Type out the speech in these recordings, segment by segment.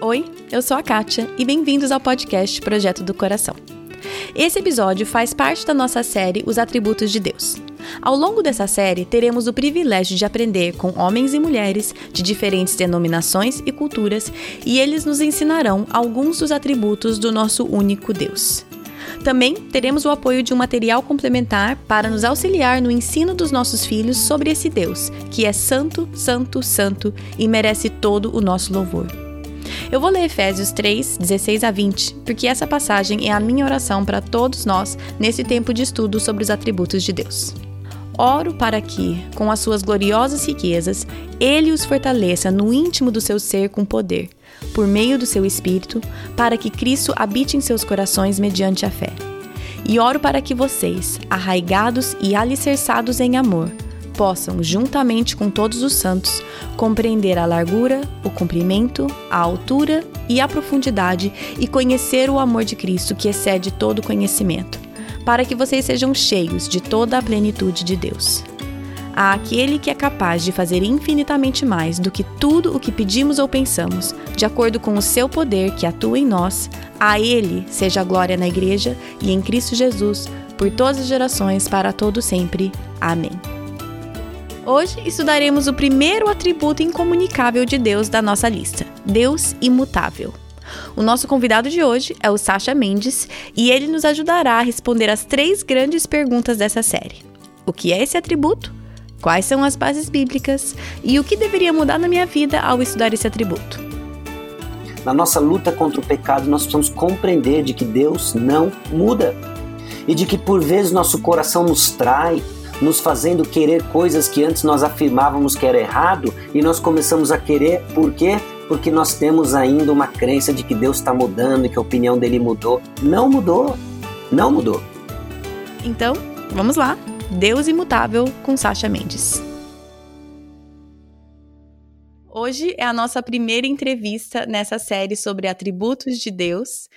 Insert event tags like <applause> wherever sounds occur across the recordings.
Oi, eu sou a Kátia e bem-vindos ao podcast Projeto do Coração. Esse episódio faz parte da nossa série Os Atributos de Deus. Ao longo dessa série, teremos o privilégio de aprender com homens e mulheres de diferentes denominações e culturas, e eles nos ensinarão alguns dos atributos do nosso único Deus. Também teremos o apoio de um material complementar para nos auxiliar no ensino dos nossos filhos sobre esse Deus, que é santo, santo, santo e merece todo o nosso louvor. Eu vou ler Efésios 3, 16 a 20, porque essa passagem é a minha oração para todos nós nesse tempo de estudo sobre os atributos de Deus. Oro para que, com as suas gloriosas riquezas, Ele os fortaleça no íntimo do seu ser com poder, por meio do seu Espírito, para que Cristo habite em seus corações mediante a fé. E oro para que vocês, arraigados e alicerçados em amor, possam, juntamente com todos os santos, compreender a largura, o comprimento, a altura e a profundidade e conhecer o amor de Cristo que excede todo conhecimento para que vocês sejam cheios de toda a plenitude de Deus. A aquele que é capaz de fazer infinitamente mais do que tudo o que pedimos ou pensamos, de acordo com o seu poder que atua em nós, a Ele seja a glória na Igreja e em Cristo Jesus, por todas as gerações, para todo sempre. Amém. Hoje estudaremos o primeiro atributo incomunicável de Deus da nossa lista: Deus imutável. O nosso convidado de hoje é o Sacha Mendes e ele nos ajudará a responder as três grandes perguntas dessa série: O que é esse atributo? Quais são as bases bíblicas? E o que deveria mudar na minha vida ao estudar esse atributo? Na nossa luta contra o pecado, nós precisamos compreender de que Deus não muda e de que por vezes nosso coração nos trai, nos fazendo querer coisas que antes nós afirmávamos que era errado e nós começamos a querer por quê? porque nós temos ainda uma crença de que Deus está mudando e que a opinião dele mudou. Não mudou. Não mudou. Então, vamos lá. Deus imutável com Sasha Mendes. Hoje é a nossa primeira entrevista nessa série sobre atributos de Deus.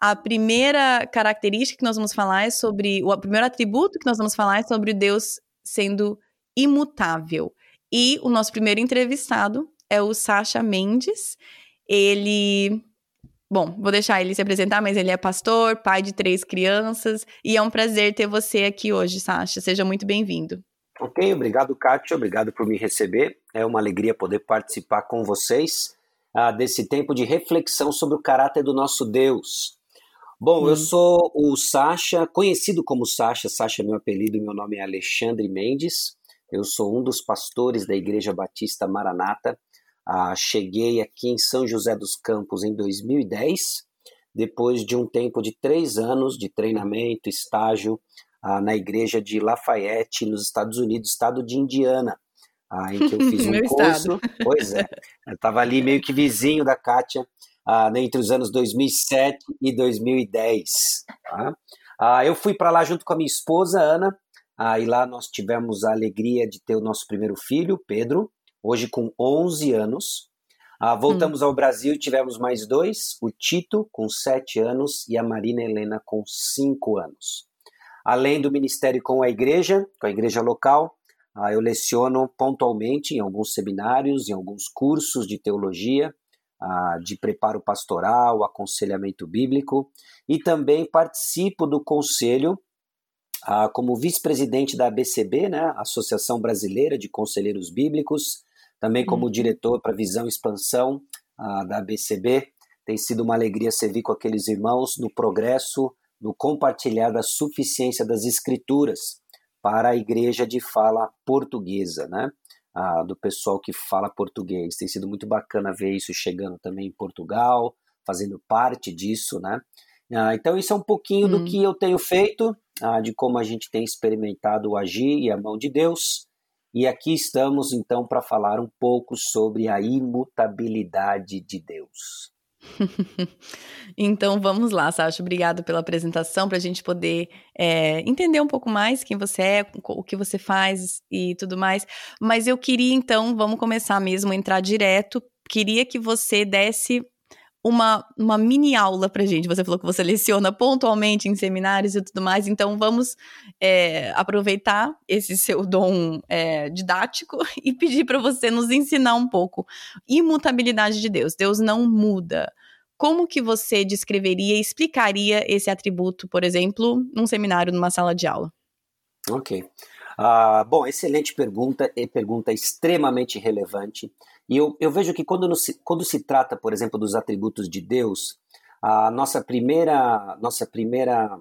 A primeira característica que nós vamos falar é sobre. O primeiro atributo que nós vamos falar é sobre Deus sendo imutável. E o nosso primeiro entrevistado é o Sacha Mendes. Ele. Bom, vou deixar ele se apresentar, mas ele é pastor, pai de três crianças, e é um prazer ter você aqui hoje, Sacha. Seja muito bem-vindo. Ok, obrigado, Kátia, obrigado por me receber. É uma alegria poder participar com vocês uh, desse tempo de reflexão sobre o caráter do nosso Deus. Bom, hum. eu sou o Sacha, conhecido como Sacha, Sacha é meu apelido, meu nome é Alexandre Mendes. Eu sou um dos pastores da Igreja Batista Maranata, ah, cheguei aqui em São José dos Campos em 2010, depois de um tempo de três anos de treinamento, estágio ah, na igreja de Lafayette, nos Estados Unidos, estado de Indiana, ah, em que eu fiz <laughs> um curso. Estado. Pois é, eu estava ali meio que vizinho da Kátia, ah, né, entre os anos 2007 e 2010. Tá? Ah, eu fui para lá junto com a minha esposa, Ana, ah, e lá nós tivemos a alegria de ter o nosso primeiro filho, Pedro, hoje com 11 anos. Ah, voltamos hum. ao Brasil e tivemos mais dois, o Tito, com 7 anos, e a Marina Helena, com 5 anos. Além do ministério com a igreja, com a igreja local, ah, eu leciono pontualmente em alguns seminários, em alguns cursos de teologia, ah, de preparo pastoral, aconselhamento bíblico, e também participo do conselho ah, como vice-presidente da ABCB, né, Associação Brasileira de Conselheiros Bíblicos, também como uhum. diretor para Visão e Expansão da ABCB. Tem sido uma alegria servir com aqueles irmãos no progresso, no compartilhar da suficiência das Escrituras para a igreja de fala portuguesa, né? Ah, do pessoal que fala português. Tem sido muito bacana ver isso chegando também em Portugal, fazendo parte disso, né? Ah, então, isso é um pouquinho do uhum. que eu tenho feito, ah, de como a gente tem experimentado o agir e a mão de Deus. E aqui estamos então para falar um pouco sobre a imutabilidade de Deus. <laughs> então vamos lá, Sasha. Obrigado pela apresentação, para a gente poder é, entender um pouco mais quem você é, o que você faz e tudo mais. Mas eu queria então, vamos começar mesmo, entrar direto. Queria que você desse uma, uma mini aula pra gente. Você falou que você leciona pontualmente em seminários e tudo mais, então vamos é, aproveitar esse seu dom é, didático <laughs> e pedir para você nos ensinar um pouco. Imutabilidade de Deus. Deus não muda. Como que você descreveria e explicaria esse atributo, por exemplo, num seminário, numa sala de aula? Ok. Uh, bom, excelente pergunta, e pergunta extremamente relevante. E eu, eu vejo que quando, quando se trata, por exemplo, dos atributos de Deus, a nossa primeira, nossa primeira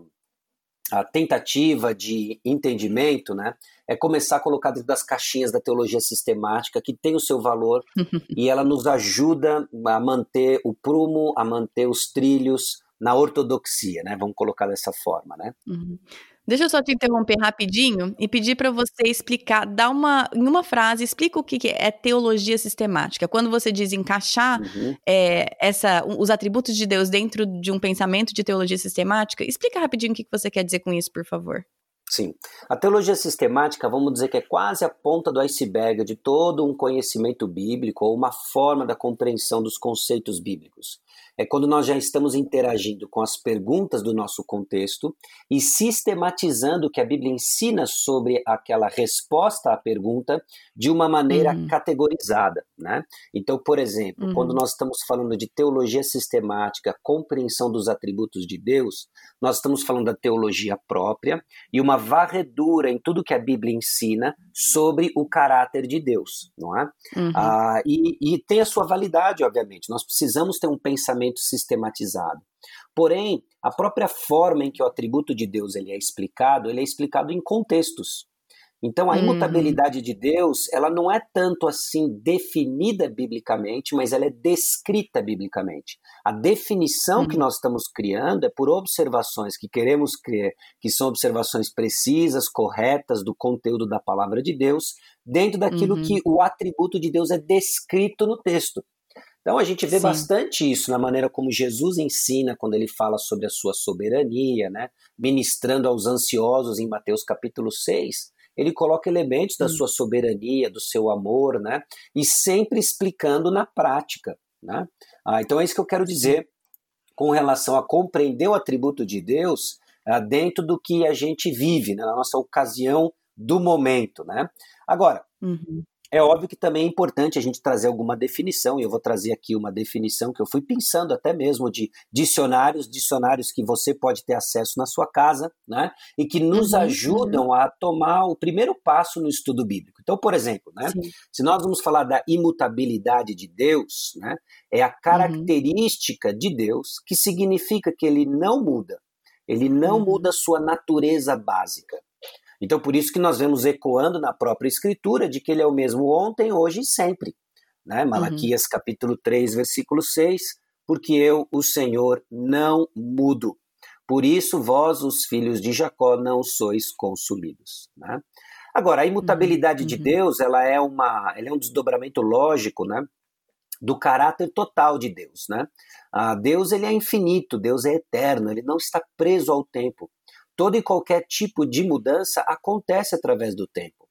a tentativa de entendimento, né, é começar a colocar dentro das caixinhas da teologia sistemática, que tem o seu valor <laughs> e ela nos ajuda a manter o prumo, a manter os trilhos na ortodoxia, né? Vamos colocar dessa forma, né? Uhum. Deixa eu só te interromper rapidinho e pedir para você explicar, dar uma, em uma frase, explica o que, é teologia sistemática. Quando você diz encaixar uhum. é, essa, os atributos de Deus dentro de um pensamento de teologia sistemática, explica rapidinho o que, que você quer dizer com isso, por favor. Sim. A teologia sistemática, vamos dizer que é quase a ponta do iceberg de todo um conhecimento bíblico ou uma forma da compreensão dos conceitos bíblicos é quando nós já estamos interagindo com as perguntas do nosso contexto e sistematizando o que a Bíblia ensina sobre aquela resposta à pergunta de uma maneira uhum. categorizada. Né? Então, por exemplo, uhum. quando nós estamos falando de teologia sistemática, compreensão dos atributos de Deus, nós estamos falando da teologia própria e uma varredura em tudo que a Bíblia ensina sobre o caráter de Deus, não é? Uhum. Ah, e, e tem a sua validade, obviamente. Nós precisamos ter um pensamento sistematizado. Porém, a própria forma em que o atributo de Deus ele é explicado, ele é explicado em contextos. Então, a uhum. imutabilidade de Deus, ela não é tanto assim definida biblicamente, mas ela é descrita biblicamente. A definição que nós estamos criando é por observações que queremos crer, que são observações precisas, corretas do conteúdo da palavra de Deus, dentro daquilo uhum. que o atributo de Deus é descrito no texto. Então a gente vê Sim. bastante isso na maneira como Jesus ensina quando ele fala sobre a sua soberania, né? ministrando aos ansiosos em Mateus capítulo 6 ele coloca elementos da sua soberania, do seu amor, né? E sempre explicando na prática, né? Ah, então é isso que eu quero dizer com relação a compreender o atributo de Deus ah, dentro do que a gente vive, né? na nossa ocasião do momento, né? Agora, uhum. É óbvio que também é importante a gente trazer alguma definição, e eu vou trazer aqui uma definição que eu fui pensando até mesmo de dicionários, dicionários que você pode ter acesso na sua casa, né? E que nos uhum, ajudam uhum. a tomar o primeiro passo no estudo bíblico. Então, por exemplo, né? Se nós vamos falar da imutabilidade de Deus, né? É a característica uhum. de Deus que significa que ele não muda. Ele não uhum. muda a sua natureza básica. Então, por isso que nós vemos ecoando na própria Escritura de que ele é o mesmo ontem, hoje e sempre. Né? Malaquias uhum. capítulo 3, versículo 6, porque eu, o Senhor, não mudo. Por isso, vós, os filhos de Jacó, não sois consumidos. Né? Agora, a imutabilidade uhum. de Deus, ela é, uma, ela é um desdobramento lógico, né? do caráter total de Deus, né? Ah, Deus ele é infinito, Deus é eterno, ele não está preso ao tempo todo e qualquer tipo de mudança acontece através do tempo.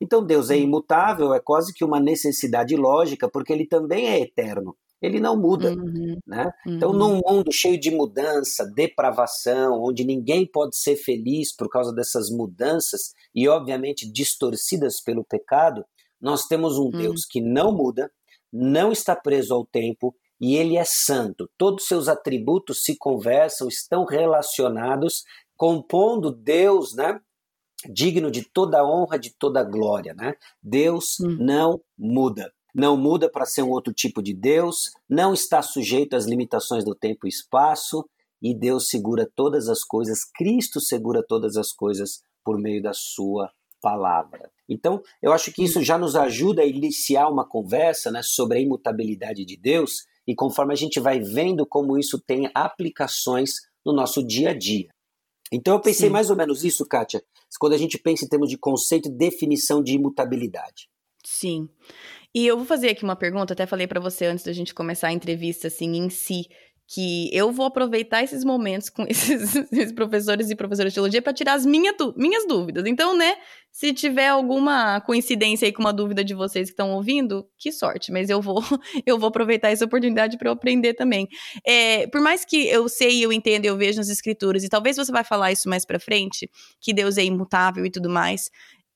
Então Deus é imutável, é quase que uma necessidade lógica, porque ele também é eterno. Ele não muda. Uhum, né? Então, uhum. num mundo cheio de mudança, depravação, onde ninguém pode ser feliz por causa dessas mudanças e, obviamente, distorcidas pelo pecado, nós temos um uhum. Deus que não muda, não está preso ao tempo e ele é santo. Todos seus atributos se conversam, estão relacionados compondo Deus, né? Digno de toda honra, de toda glória, né? Deus hum. não muda. Não muda para ser um outro tipo de Deus, não está sujeito às limitações do tempo e espaço, e Deus segura todas as coisas, Cristo segura todas as coisas por meio da sua palavra. Então, eu acho que isso já nos ajuda a iniciar uma conversa né, sobre a imutabilidade de Deus, e conforme a gente vai vendo como isso tem aplicações no nosso dia a dia. Então eu pensei Sim. mais ou menos isso, Kátia, quando a gente pensa em termos de conceito e definição de imutabilidade. Sim. E eu vou fazer aqui uma pergunta, até falei para você antes da gente começar a entrevista assim em si, que eu vou aproveitar esses momentos com <laughs> esses, esses professores e professoras de teologia para tirar as minha, minhas dúvidas. Então, né, se tiver alguma coincidência aí com uma dúvida de vocês que estão ouvindo, que sorte, mas eu vou <laughs> eu vou aproveitar essa oportunidade para eu aprender também. É, por mais que eu sei, eu entenda, eu vejo nas escrituras, e talvez você vai falar isso mais para frente, que Deus é imutável e tudo mais,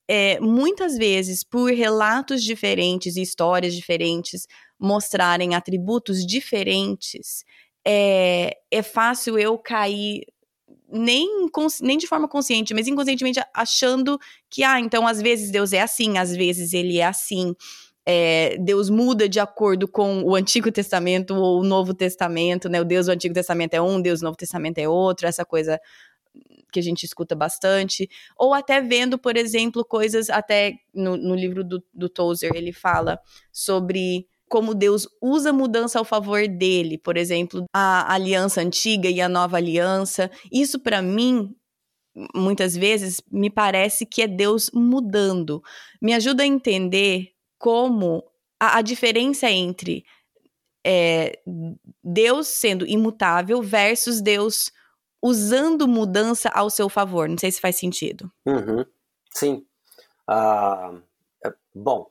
é, muitas vezes, por relatos diferentes e histórias diferentes mostrarem atributos diferentes, é, é fácil eu cair nem, nem de forma consciente, mas inconscientemente achando que, ah, então às vezes Deus é assim, às vezes ele é assim. É, Deus muda de acordo com o Antigo Testamento ou o Novo Testamento, né? O Deus do Antigo Testamento é um, Deus do Novo Testamento é outro, essa coisa que a gente escuta bastante. Ou até vendo, por exemplo, coisas até no, no livro do, do Tozer, ele fala sobre como Deus usa mudança ao favor dele, por exemplo, a aliança antiga e a nova aliança. Isso para mim muitas vezes me parece que é Deus mudando. Me ajuda a entender como a, a diferença entre é, Deus sendo imutável versus Deus usando mudança ao seu favor. Não sei se faz sentido. Uhum. Sim. Uh, bom,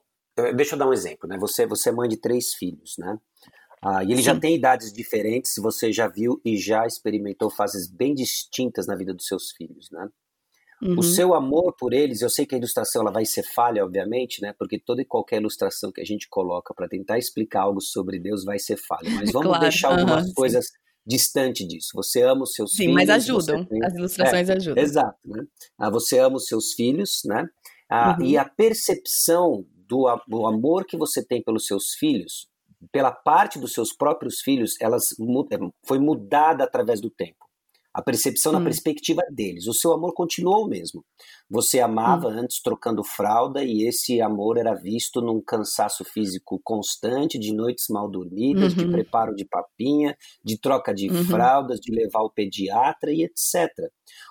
Deixa eu dar um exemplo, né? Você, você é mãe de três filhos, né? Ah, e ele Sim. já tem idades diferentes, você já viu e já experimentou fases bem distintas na vida dos seus filhos, né? Uhum. O seu amor por eles, eu sei que a ilustração ela vai ser falha, obviamente, né? Porque toda e qualquer ilustração que a gente coloca para tentar explicar algo sobre Deus vai ser falha. Mas <laughs> vamos claro. deixar algumas uhum, coisas distante disso. Você ama os seus sim, filhos. Sim, mas ajudam. Tem... As ilustrações é, ajudam. Exato, né? Ah, você ama os seus filhos, né? Ah, uhum. E a percepção do, do amor que você tem pelos seus filhos, pela parte dos seus próprios filhos, elas é, foi mudada através do tempo. A percepção hum. na perspectiva deles. O seu amor continuou o mesmo. Você amava hum. antes trocando fralda e esse amor era visto num cansaço físico constante, de noites mal dormidas, uhum. de preparo de papinha, de troca de uhum. fraldas, de levar o pediatra e etc.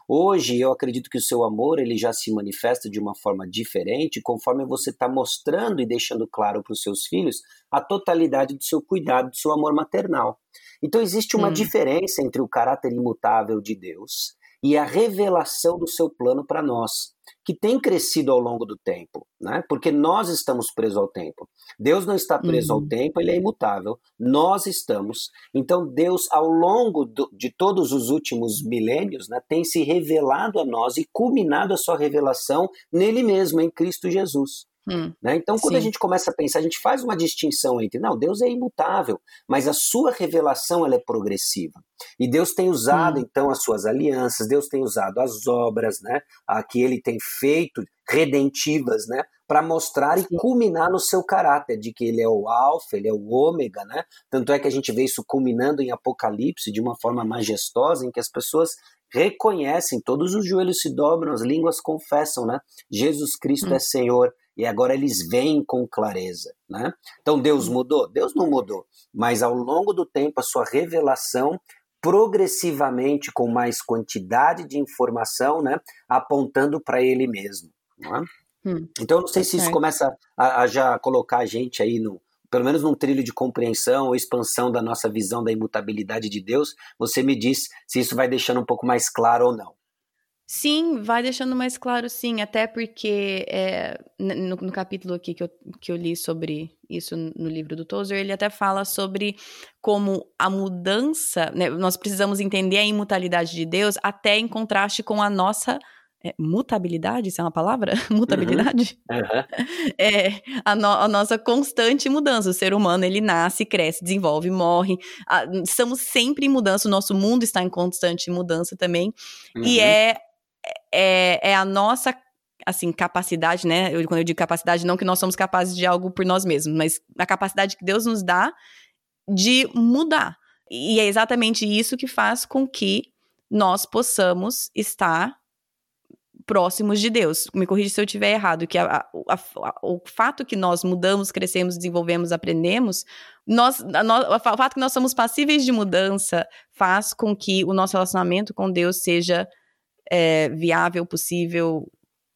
Hoje eu acredito que o seu amor ele já se manifesta de uma forma diferente conforme você está mostrando e deixando claro para os seus filhos a totalidade do seu cuidado, do seu amor maternal. Então existe uma hum. diferença entre o caráter imutável de Deus e a revelação do seu plano para nós, que tem crescido ao longo do tempo, né? Porque nós estamos presos ao tempo. Deus não está preso uhum. ao tempo, ele é imutável. Nós estamos. Então Deus, ao longo do, de todos os últimos milênios, né, tem se revelado a nós e culminado a sua revelação nele mesmo, em Cristo Jesus. Hum, né? Então, quando sim. a gente começa a pensar, a gente faz uma distinção entre, não, Deus é imutável, mas a sua revelação ela é progressiva. E Deus tem usado, hum. então, as suas alianças, Deus tem usado as obras né, a que ele tem feito, redentivas, né, para mostrar sim. e culminar no seu caráter, de que ele é o alfa, ele é o ômega, né? Tanto é que a gente vê isso culminando em Apocalipse de uma forma majestosa, em que as pessoas reconhecem, todos os joelhos se dobram, as línguas confessam, né? Jesus Cristo hum. é Senhor e agora eles veem com clareza. Né? Então Deus mudou? Deus não mudou, mas ao longo do tempo a sua revelação progressivamente com mais quantidade de informação, né, apontando para ele mesmo. É? Hum, então, não sei se isso começa a, a, já colocar a gente aí no, pelo menos num trilho de compreensão ou expansão da nossa visão da imutabilidade de Deus. Você me diz se isso vai deixando um pouco mais claro ou não. Sim, vai deixando mais claro, sim, até porque é, no, no, capítulo aqui que eu, que eu li sobre isso no livro do Tozer, ele até fala sobre como a mudança, né, nós precisamos entender a imutabilidade de Deus até em contraste com a nossa é, mutabilidade, isso é uma palavra? <laughs> mutabilidade? Uhum. Uhum. É, a, no, a, nossa constante mudança. O ser humano, ele nasce, cresce, desenvolve, morre. A, estamos sempre em mudança, o nosso mundo está em constante mudança também. Uhum. E é é, é a nossa assim, capacidade, né? Eu, quando eu digo capacidade, não que nós somos capazes de algo por nós mesmos, mas a capacidade que Deus nos dá de mudar. E é exatamente isso que faz com que nós possamos estar próximos de Deus. Me corrija se eu estiver errado, que a, a, a, o fato que nós mudamos, crescemos, desenvolvemos, aprendemos, nós, o fato que nós somos passíveis de mudança faz com que o nosso relacionamento com Deus seja é, viável, possível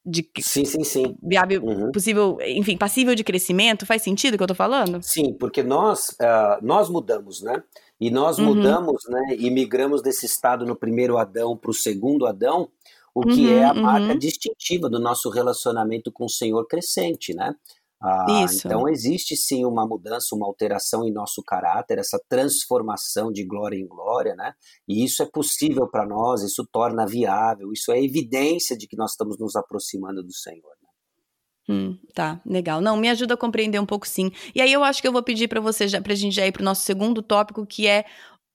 de sim, sim, sim. viável, uhum. possível, enfim, passível de crescimento, faz sentido o que eu tô falando? Sim, porque nós uh, nós mudamos, né? E nós uhum. mudamos, né, e migramos desse estado no primeiro Adão para o segundo Adão, o que uhum, é a marca uhum. distintiva do nosso relacionamento com o Senhor crescente, né? Ah, então existe sim uma mudança, uma alteração em nosso caráter, essa transformação de glória em glória, né? E isso é possível para nós, isso torna viável, isso é evidência de que nós estamos nos aproximando do Senhor. Né? Hum, tá, legal. Não, me ajuda a compreender um pouco sim. E aí eu acho que eu vou pedir para você já, pra gente já ir pro nosso segundo tópico, que é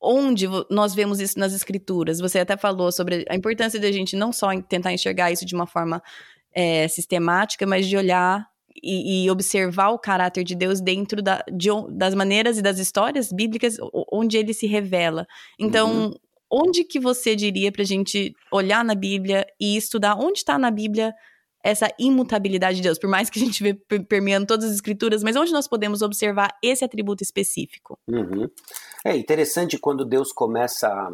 onde nós vemos isso nas escrituras. Você até falou sobre a importância da gente não só tentar enxergar isso de uma forma é, sistemática, mas de olhar e, e, observar o caráter de Deus dentro da, de, das maneiras e das histórias bíblicas onde ele se revela. Então, uhum. onde que você diria para a gente olhar na Bíblia e estudar onde está na Bíblia essa imutabilidade de Deus? Por mais que a gente vê permeando todas as escrituras, mas onde nós podemos observar esse atributo específico? Uhum. É interessante quando Deus começa a,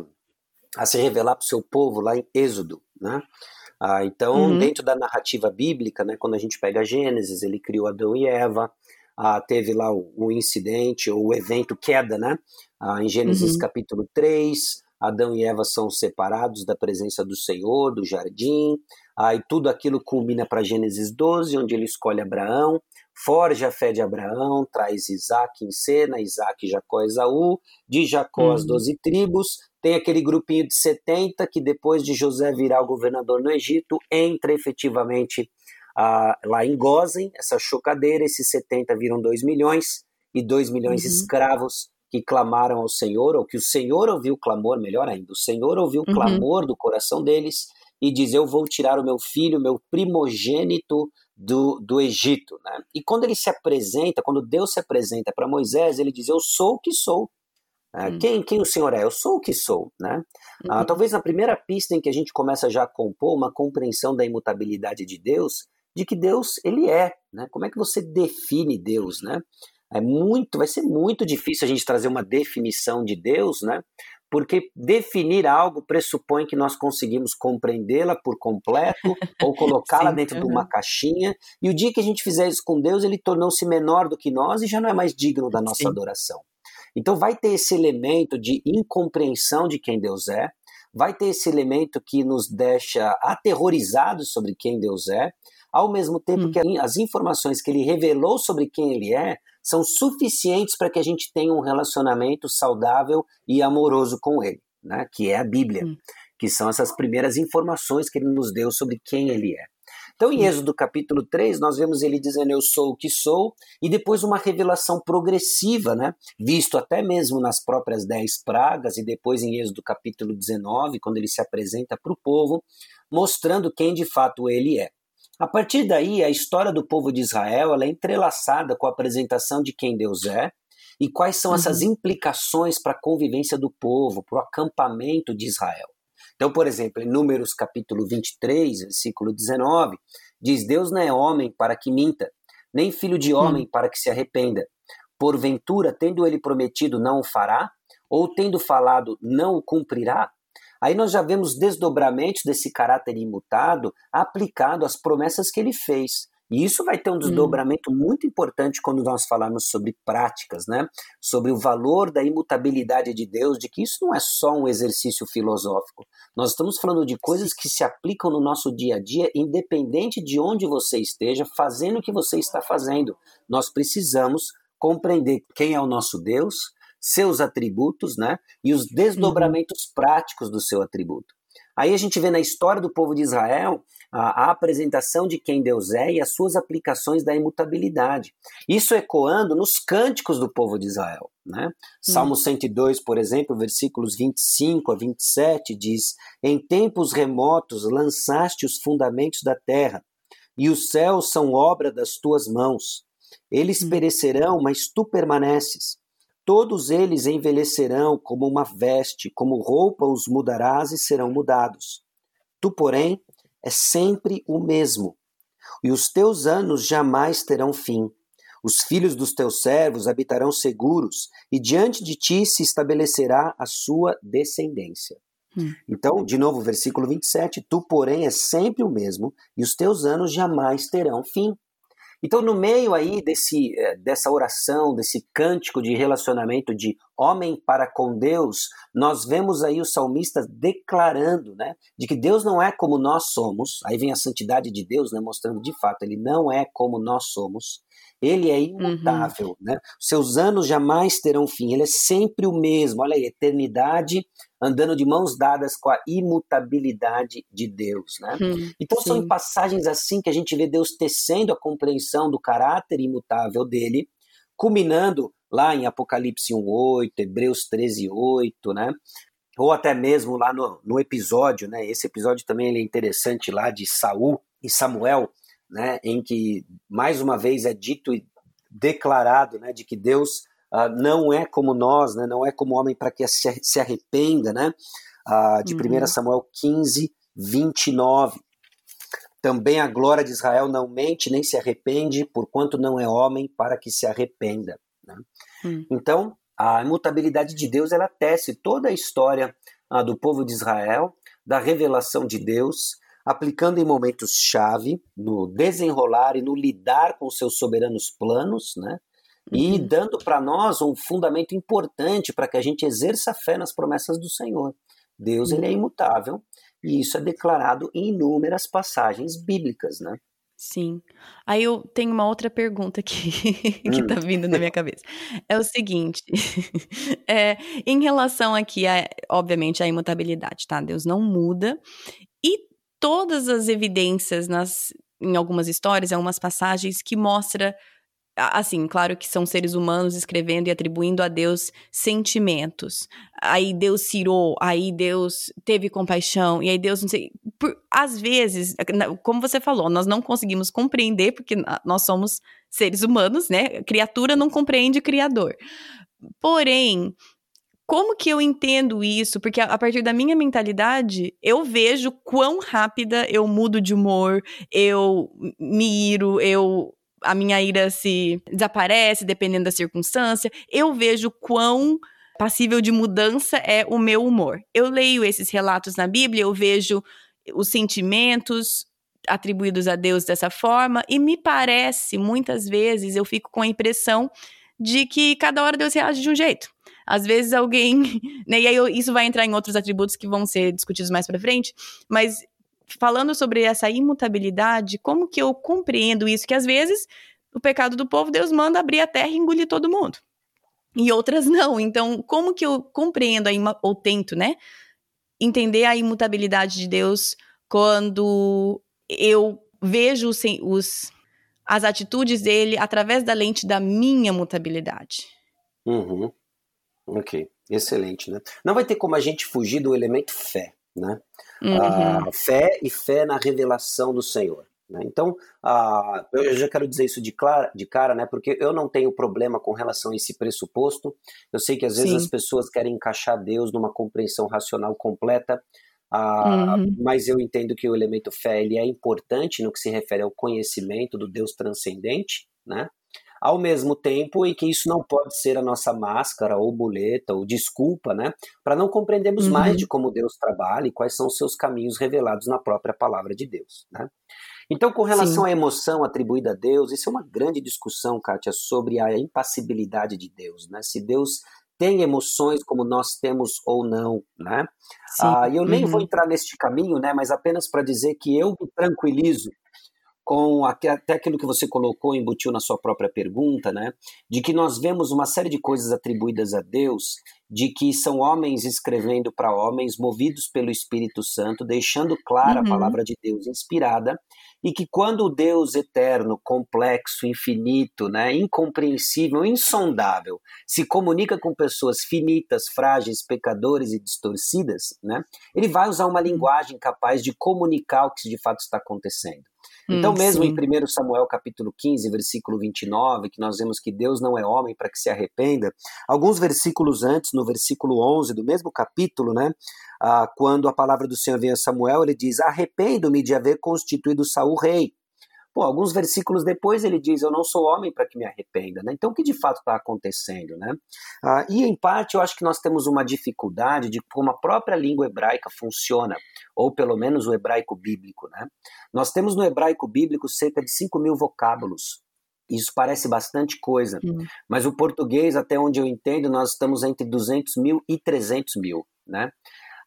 a se revelar para o seu povo lá em Êxodo, né? Ah, então, uhum. dentro da narrativa bíblica, né, quando a gente pega Gênesis, ele criou Adão e Eva, ah, teve lá o, o, incidente, ou o evento queda, né? Ah, em Gênesis uhum. capítulo 3, Adão e Eva são separados da presença do Senhor, do jardim, ah, e tudo aquilo culmina para Gênesis 12, onde ele escolhe Abraão, forja a fé de Abraão, traz Isaac em cena, Isaac, Jacó, Esaú, de Jacó uhum. as doze tribos, tem aquele grupinho de 70 que depois de José virar o governador no Egito, entra efetivamente ah, lá em Gozen, essa chocadeira, esses 70 viram 2 milhões, e 2 milhões de uhum. escravos que clamaram ao Senhor, ou que o Senhor ouviu o clamor, melhor ainda, o Senhor ouviu o uhum. clamor do coração deles e diz: Eu vou tirar o meu filho, meu primogênito do, do Egito. Né? E quando ele se apresenta, quando Deus se apresenta para Moisés, ele diz: Eu sou o que sou. É, hum. Quem, quem o Senhor é? Eu sou o que sou, né? Ah, uhum. talvez na primeira pista em que a gente começa já a compor uma compreensão da imutabilidade de Deus, de que Deus ele é, né? Como é que você define Deus, né? É muito, vai ser muito difícil a gente trazer uma definição de Deus, né? Porque definir algo pressupõe que nós conseguimos compreendê-la por completo <laughs> ou colocá-la dentro uhum. de uma caixinha. E o dia que a gente fizer isso com Deus, ele tornou-se menor do que nós e já não é mais digno da nossa Sim. adoração. Então vai ter esse elemento de incompreensão de quem Deus é, vai ter esse elemento que nos deixa aterrorizados sobre quem Deus é, ao mesmo tempo hum. que as informações que ele revelou sobre quem ele é são suficientes para que a gente tenha um relacionamento saudável e amoroso com ele, né? que é a Bíblia, hum. que são essas primeiras informações que ele nos deu sobre quem ele é. Então, em Êxodo capítulo 3, nós vemos ele dizendo: Eu sou o que sou, e depois uma revelação progressiva, né? visto até mesmo nas próprias dez pragas, e depois em Êxodo capítulo 19, quando ele se apresenta para o povo, mostrando quem de fato ele é. A partir daí, a história do povo de Israel é entrelaçada com a apresentação de quem Deus é e quais são uhum. essas implicações para a convivência do povo, para o acampamento de Israel. Então, por exemplo, em Números capítulo 23, versículo 19, diz: Deus não é homem para que minta, nem filho de homem hum. para que se arrependa. Porventura, tendo ele prometido, não o fará? Ou tendo falado, não o cumprirá? Aí nós já vemos desdobramentos desse caráter imutado aplicado às promessas que ele fez. E isso vai ter um hum. desdobramento hum. muito importante quando nós falarmos sobre práticas, né? Sobre o valor da imutabilidade de Deus, de que isso não é só um exercício filosófico. Nós estamos falando de coisas que se aplicam no nosso dia a dia, independente de onde você esteja, fazendo o que você está fazendo. Nós precisamos compreender quem é o nosso Deus, seus atributos, né? E os desdobramentos uhum. práticos do seu atributo. Aí a gente vê na história do povo de Israel a, a, apresentação de quem Deus é e as suas aplicações da imutabilidade. Isso ecoando nos cânticos do povo de Israel. Né? Hum. Salmo 102, por exemplo, versículos 25 a 27, diz: Em tempos remotos lançaste os fundamentos da terra, e os céus são obra das tuas mãos. Eles hum. perecerão, mas tu permaneces. Todos eles envelhecerão como uma veste, como roupa os mudarás e serão mudados. Tu, porém, é sempre o mesmo, e os teus anos jamais terão fim. Os filhos dos teus servos habitarão seguros, e diante de ti se estabelecerá a sua descendência. Hum. Então, de novo, versículo 27, tu, porém, é sempre o mesmo, e os teus anos jamais terão fim. Então, no meio aí desse, eh, dessa oração, desse cântico de relacionamento de homem para com Deus, nós vemos aí o salmista declarando, né, de que Deus não é como nós somos. Aí vem a santidade de Deus, né, mostrando de fato ele não é como nós somos. Ele é imutável, uhum. né? Seus anos jamais terão fim. Ele é sempre o mesmo. Olha aí, eternidade andando de mãos dadas com a imutabilidade de Deus, né? Hum, então sim. são em passagens assim que a gente vê Deus tecendo a compreensão do caráter imutável dele, culminando lá em Apocalipse 1:8, Hebreus 13:8, né? Ou até mesmo lá no, no episódio, né? Esse episódio também é interessante lá de Saul e Samuel, né? Em que mais uma vez é dito e declarado, né? De que Deus uh, não é como nós, né? não é como homem para que se, arrependa, né? Uh, de uhum. 1 Samuel 15, 29. Também a glória de Israel não mente nem se arrepende, porquanto não é homem para que se arrependa. Né? Uhum. Então, a imutabilidade de Deus ela tece toda a história uh, do povo de Israel, da revelação de Deus, aplicando em momentos-chave, no desenrolar e no lidar com seus soberanos planos, né? e uhum. dando para nós um fundamento importante para que a gente exerça fé nas promessas do Senhor. Deus ele é uhum. imutável e isso é declarado em inúmeras passagens bíblicas, né? Sim. Aí eu tenho uma outra pergunta aqui <laughs> que está hum. vindo na minha cabeça. É o seguinte, <laughs> é, em relação aqui, a, obviamente, à imutabilidade, tá? Deus não muda e todas as evidências nas, em algumas histórias, em algumas passagens que mostra assim, claro que são seres humanos escrevendo e atribuindo a Deus sentimentos. Aí Deus cirou, aí Deus teve compaixão, e aí Deus não sei. Por, às vezes, como você falou, nós não conseguimos compreender, porque nós somos seres humanos, né? Criatura não compreende criador. Porém, como que eu entendo isso? Porque a partir da minha mentalidade, eu vejo quão rápida eu mudo de humor, eu me iro, eu a minha ira se desaparece dependendo da circunstância. Eu vejo quão passível de mudança é o meu humor. Eu leio esses relatos na Bíblia, eu vejo os sentimentos atribuídos a Deus dessa forma e me parece, muitas vezes, eu fico com a impressão de que cada hora Deus reage de um jeito. Às vezes alguém, <laughs> né, e aí isso vai entrar em outros atributos que vão ser discutidos mais para frente, mas falando sobre essa imutabilidade, como que eu compreendo isso? Que às vezes o pecado do povo, Deus manda abrir a terra e engolir todo mundo. E outras <laughs> não. Então, como que eu compreendo, a ou tento, né? Entender a imutabilidade de Deus quando eu vejo os, os as atitudes dele através da lente da minha mutabilidade. Uhum. Ok, excelente, né? Não vai ter como a gente fugir do elemento fé né? Uhum. fé e fé na revelação do Senhor. Né? Então, eu já quero dizer isso de, clara, de cara, né? Porque eu não tenho problema com relação a esse pressuposto. Eu sei que às vezes Sim. as pessoas querem encaixar Deus numa compreensão racional completa, uhum. mas eu entendo que o elemento fé ele é importante no que se refere ao conhecimento do Deus transcendente, né? Ao mesmo tempo em que isso não pode ser a nossa máscara ou muleta ou desculpa, né, para não compreendermos uhum. mais de como Deus trabalha e quais são os seus caminhos revelados na própria palavra de Deus, né? Então, com relação Sim. à emoção atribuída a Deus, isso é uma grande discussão, Kátia, sobre a impassibilidade de Deus, né? Se Deus tem emoções como nós temos ou não, né? Ah, e eu nem uhum. vou entrar neste caminho, né? Mas apenas para dizer que eu me tranquilizo com até aquilo que você colocou, embutiu na sua própria pergunta, né? De que nós vemos uma série de coisas atribuídas a Deus, de que são homens escrevendo para homens, movidos pelo Espírito Santo, deixando clara uhum. a palavra de Deus inspirada, e que quando o Deus eterno, complexo, infinito, né, incompreensível, insondável, se comunica com pessoas finitas, frágeis, pecadores e distorcidas, né, ele vai usar uma uhum. linguagem capaz de comunicar o que de fato está acontecendo. Então, hum, mesmo sim. em 1 Samuel capítulo 15, versículo 29, que nós vemos que Deus não é homem para que se arrependa, alguns versículos antes, no versículo 11 do mesmo capítulo, né, ah, quando a palavra do Senhor vem a Samuel, ele diz: Arrependo-me de haver constituído Saul rei. Pô, alguns versículos depois ele diz: Eu não sou homem para que me arrependa. Né? Então, o que de fato está acontecendo? Né? Ah, e, em parte, eu acho que nós temos uma dificuldade de como a própria língua hebraica funciona, ou pelo menos o hebraico bíblico. Né? Nós temos no hebraico bíblico cerca de 5 mil vocábulos. Isso parece bastante coisa, Hum. mas o português, até onde eu entendo, nós estamos entre 200 mil e 300 mil, né?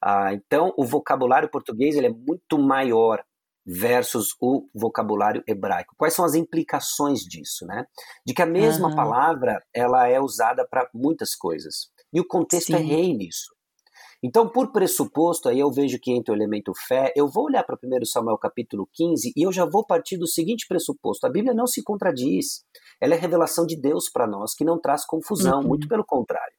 Ah, então, o vocabulário português ele é muito maior versus o vocabulário hebraico. Quais são as implicações disso, né? De que a mesma Aham. palavra ela é usada para muitas coisas e o contexto é Sim. rei nisso. Então, por pressuposto, aí eu vejo que entra o elemento fé, eu vou olhar para 1 Samuel capítulo 15 e eu já vou partir do seguinte pressuposto: a Bíblia não se contradiz. Ela é revelação de Deus para nós, que não traz confusão, Uhum. muito pelo contrário.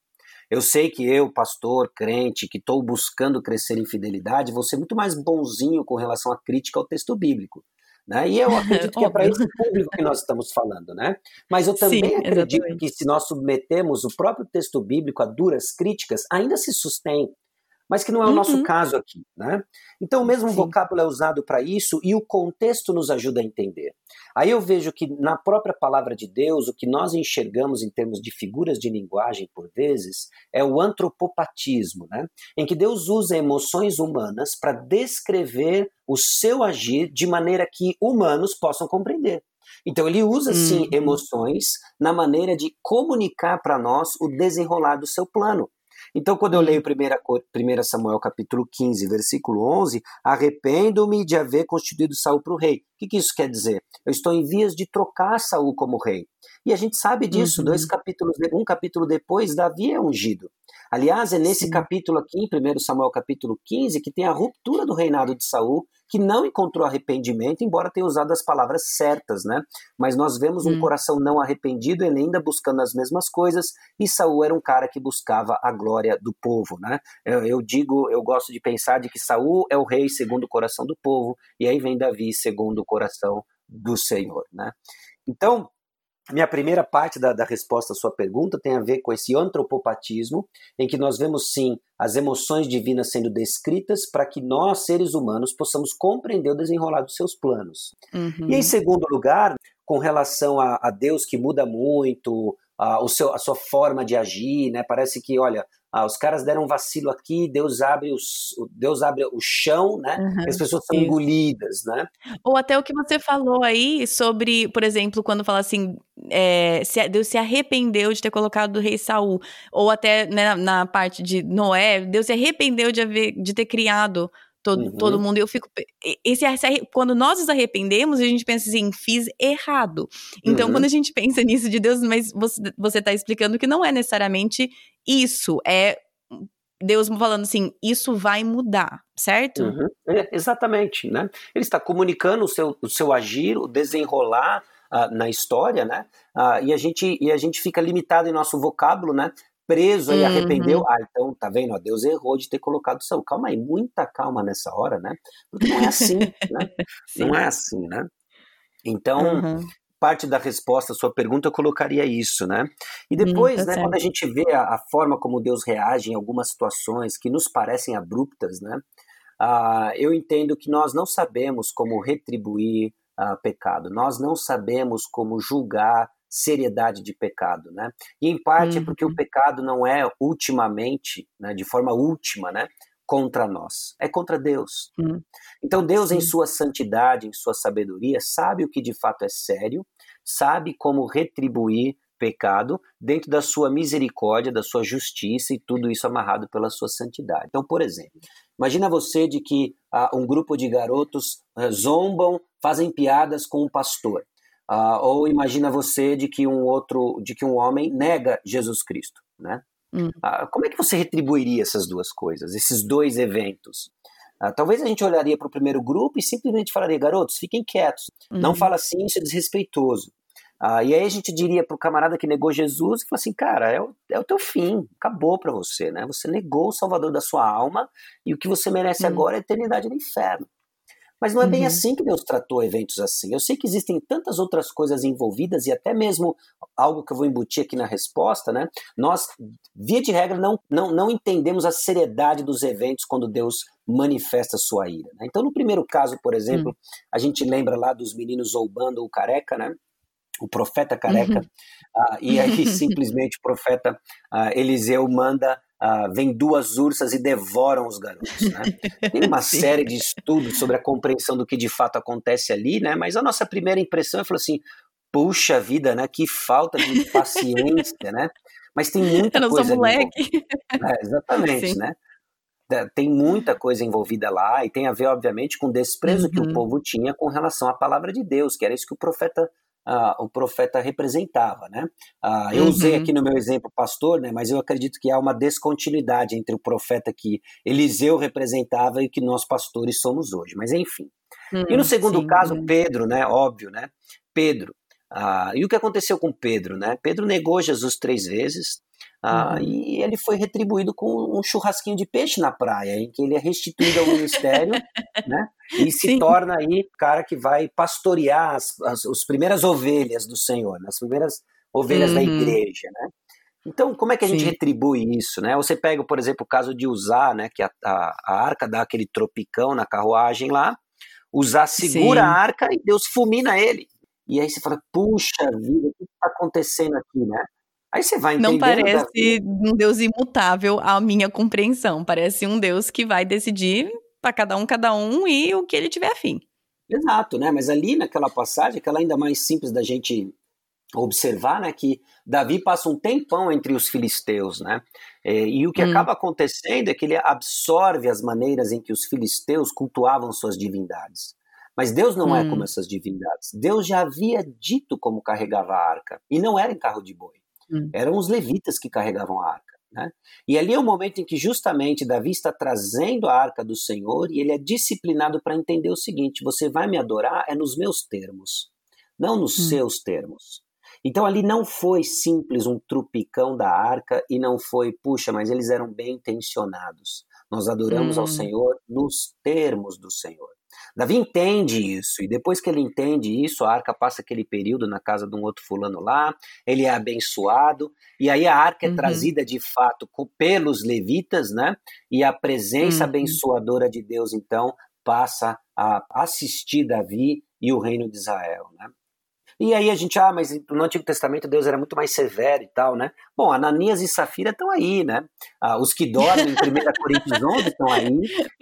Eu sei que eu, pastor, crente, que estou buscando crescer em fidelidade, vou ser muito mais bonzinho com relação à crítica ao texto bíblico. Né? E eu <laughs> acredito que é para esse público que nós estamos falando, né? Mas eu também Sim, acredito exatamente. que se nós submetemos o próprio texto bíblico a duras críticas, ainda se sustém mas que não é o nosso Uhum. caso aqui, né? Então o mesmo Sim. vocábulo é usado para isso e o contexto nos ajuda a entender. Aí eu vejo que na própria palavra de Deus, o que nós enxergamos em termos de figuras de linguagem por vezes é o antropopatismo, né? Em que Deus usa emoções humanas para descrever o seu agir de maneira que humanos possam compreender. Então ele usa sim Uhum. emoções na maneira de comunicar para nós o desenrolar do seu plano. Então, quando eu leio 1 Samuel capítulo 15, versículo 11, arrependo-me de haver constituído Saul para o rei. O que, que isso quer dizer? Eu estou em vias de trocar Saul como rei. E a gente sabe disso, Uhum. dois capítulos, um capítulo depois, Davi é ungido. Aliás, é nesse Sim. capítulo aqui, em 1 Samuel capítulo 15, que tem a ruptura do reinado de Saul, que não encontrou arrependimento, embora tenha usado as palavras certas, né? Mas nós vemos um Hum. coração não arrependido, ele ainda buscando as mesmas coisas, e Saul era um cara que buscava a glória do povo, né? Eu, eu digo, eu gosto de pensar de que Saul é o rei segundo o coração do povo, e aí vem Davi segundo o coração do Senhor, né? Então, minha primeira parte da, da resposta à sua pergunta tem a ver com esse antropopatismo, em que nós vemos sim as emoções divinas sendo descritas para que nós, seres humanos, possamos compreender o desenrolar dos seus planos. Uhum. E em segundo lugar, com relação a, a Deus que muda muito, a, o seu, a sua forma de agir, né? Parece que, olha, ah, os caras deram um vacilo aqui, Deus abre, os, Deus abre o chão, né? Uhum. As pessoas são Isso. engolidas, né? Ou até o que você falou aí sobre, por exemplo, quando fala assim, é, se- Deus se arrependeu de ter colocado o rei Saul, ou até né, na, na parte de Noé, Deus se arrependeu de, haver, de ter criado todo, Uhum. todo mundo. Eu fico, esse, quando nós nos arrependemos, a gente pensa assim, fiz errado. Então, Uhum. quando a gente pensa <laughs> nisso de Deus, mas você, você tá explicando que não é necessariamente isso, é Deus falando assim, isso vai mudar, certo? Uhum. É, exatamente, né? Ele está comunicando o seu, o seu agir, o desenrolar ah, na história, né? Ah, e, a gente, e a gente fica limitado em nosso vocábulo, né? Preso aí, Uhum. arrependeu. Ah, então, tá vendo? ó, Deus errou de ter colocado Saul. Calma aí, muita calma nessa hora, né? Porque não é assim, né? <laughs> Não é assim, né? Então, Uhum. parte da resposta à sua pergunta eu colocaria isso, né? E depois, tá né, certo. quando a gente vê a, a forma como Deus reage em algumas situações que nos parecem abruptas, né? ah, eu entendo que nós não sabemos como retribuir ah, pecado, nós não sabemos como julgar seriedade de pecado, né? E em parte é porque o Uhum. pecado não é ultimamente, né, de forma última, né, contra nós, é contra Deus. Hum. Então Deus, em Sim. sua santidade, em sua sabedoria, sabe o que de fato é sério, sabe como retribuir pecado dentro da sua misericórdia, da sua justiça e tudo isso amarrado pela sua santidade. Então, por exemplo, imagina você de que ah, um grupo de garotos ah, zombam, fazem piadas com um pastor. Ah, ou imagina você de que um outro, de que um homem nega Jesus Cristo, né? Hum. Ah, como é que você retribuiria essas duas coisas, esses dois eventos? Ah, talvez a gente olharia para o primeiro grupo e simplesmente falaria, garotos, fiquem quietos, não Uhum. fala assim, isso é desrespeitoso. E aí a gente diria para o camarada que negou Jesus, e fala assim, cara, é o, é o teu fim, acabou para você, né? Você negou o Salvador da sua alma e o que você merece Hum. agora é a eternidade no inferno. Mas não é bem Uhum. assim que Deus tratou eventos assim. Eu sei que existem tantas outras coisas envolvidas e até mesmo algo que eu vou embutir aqui na resposta, né? Nós, via de regra, não, não, não entendemos a seriedade dos eventos quando Deus manifesta sua ira. Né? Então, no primeiro caso, por exemplo, a gente lembra lá dos meninos zoubando o careca, né? O profeta careca, Uhum. ah, e aí <laughs> simplesmente o profeta ah, Eliseu manda vem duas ursas e devoram os garotos. Né? <laughs> Tem uma série de estudos sobre a compreensão do que de fato acontece ali, né? mas a nossa primeira impressão é assim: puxa vida, né? Que falta de <laughs> paciência, né? Mas tem muita Eu não coisa. Sou moleque. É, exatamente, Sim. né? Tem muita coisa envolvida lá e tem a ver, obviamente, com o desprezo uhum. que o uhum. povo tinha com relação à palavra de Deus, que era isso que o profeta Uh, o profeta representava, né? Uh, eu uhum. usei aqui no meu exemplo pastor, né? Mas eu acredito que há uma descontinuidade entre o profeta que Eliseu representava e que nós pastores somos hoje. Mas enfim. E no hum, segundo sim, caso, é. Pedro, né? Óbvio, né? Pedro. Uh, e o que aconteceu com Pedro, né? Pedro negou Jesus três vezes. Ah, uhum. E ele foi retribuído com um churrasquinho de peixe na praia, em que ele é restituído ao ministério, <laughs> né? E se Sim. torna aí o cara que vai pastorear as, as, as primeiras ovelhas do Senhor, né? as primeiras ovelhas uhum. da igreja, né? Então, como é que a gente Sim. retribui isso, né? Você pega, por exemplo, o caso de usar, né? Que a, a, a arca dá aquele tropicão na carruagem lá, usar segura Sim. a arca e Deus fulmina ele. E aí você fala, puxa vida, o que está acontecendo aqui, né? Aí você vai Não parece um Deus imutável à minha compreensão. Parece um Deus que vai decidir para cada um, cada um e o que ele tiver afim. Exato, né? Mas ali naquela passagem, aquela ainda mais simples da gente observar, né, que Davi passa um tempão entre os filisteus, né? É, e o que hum. acaba acontecendo é que ele absorve as maneiras em que os filisteus cultuavam suas divindades. Mas Deus não é hum. é como essas divindades. Deus já havia dito como carregava a arca, e não era em carro de boi. Hum. Eram os levitas que carregavam a arca. Né? E ali é o momento em que justamente Davi está trazendo a arca do Senhor e ele é disciplinado para entender o seguinte: você vai me adorar é nos meus termos, não nos hum. seus termos. Então ali não foi simples um trupicão da arca e não foi, puxa, mas eles eram bem intencionados. Nós adoramos hum. ao Senhor nos termos do Senhor. Davi entende isso, e depois que ele entende isso, a arca passa aquele período na casa de um outro fulano lá, ele é abençoado, e aí a arca é uhum. é trazida de fato pelos levitas, né? E a presença uhum. abençoadora de Deus, então, passa a assistir Davi e o reino de Israel, né? E aí a gente, ah, mas no Antigo Testamento Deus era muito mais severo e tal, né? Bom, Ananias e Safira estão aí, né? Ah, os que dormem em 1 <laughs> Coríntios 11 estão aí,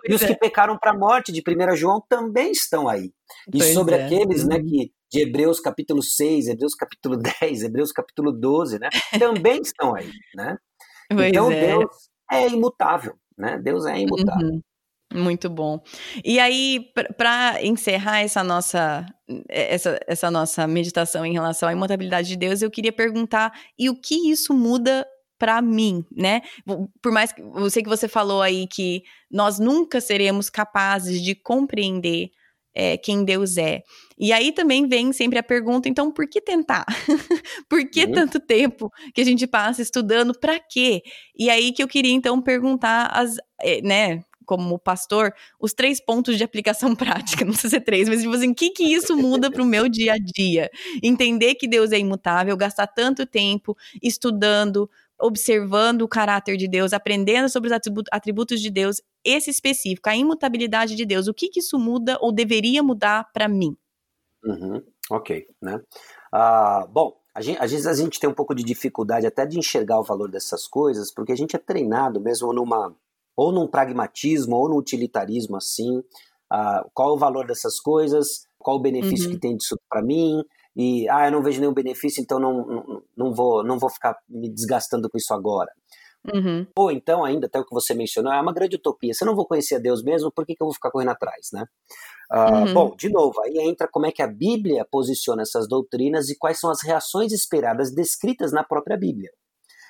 e os é. que pecaram para a morte de 1 João também estão aí. E pois sobre é. aqueles, né, que de Hebreus capítulo 6, Hebreus capítulo <laughs> 10, Hebreus capítulo 12, né? Também estão aí, né? <laughs> Pois então é. Deus é imutável, né? Deus é imutável. Uhum. Muito bom. E aí, para encerrar essa nossa, essa, essa nossa meditação em relação à imutabilidade de Deus, eu queria perguntar: e o que isso muda para mim, né? Por mais que eu sei que você falou aí que nós nunca seremos capazes de compreender é, quem Deus é. E aí também vem sempre a pergunta, então, por que tentar? <laughs> por que uhum. tanto tempo que a gente passa estudando? Para quê? E aí que eu queria então perguntar as, é, né? Como pastor, os três pontos de aplicação <laughs> prática, não sei se é três, mas tipo assim, o que que isso muda para o meu dia a dia? Entender que Deus é imutável, gastar tanto tempo estudando, observando o caráter de Deus, aprendendo sobre os atributos de Deus, esse específico, a imutabilidade de Deus, o que que isso muda ou deveria mudar para mim? Uhum, ok, né? Ah, bom, a gente, às vezes a gente tem um pouco de dificuldade até de enxergar o valor dessas coisas, porque a gente é treinado mesmo numa ou num pragmatismo ou num utilitarismo assim. Uh, qual o valor dessas coisas? Qual o benefício uhum. que tem disso para mim? E ah, eu não vejo nenhum benefício, então não, não, não, vou, não vou ficar me desgastando com isso agora. Uhum. Ou então, ainda até o que você mencionou, é uma grande utopia. Se eu não vou conhecer a Deus mesmo, por que, que eu vou ficar correndo atrás, né? Uh, uhum. Bom, de novo, aí entra como é que a Bíblia posiciona essas doutrinas e quais são as reações esperadas descritas na própria Bíblia.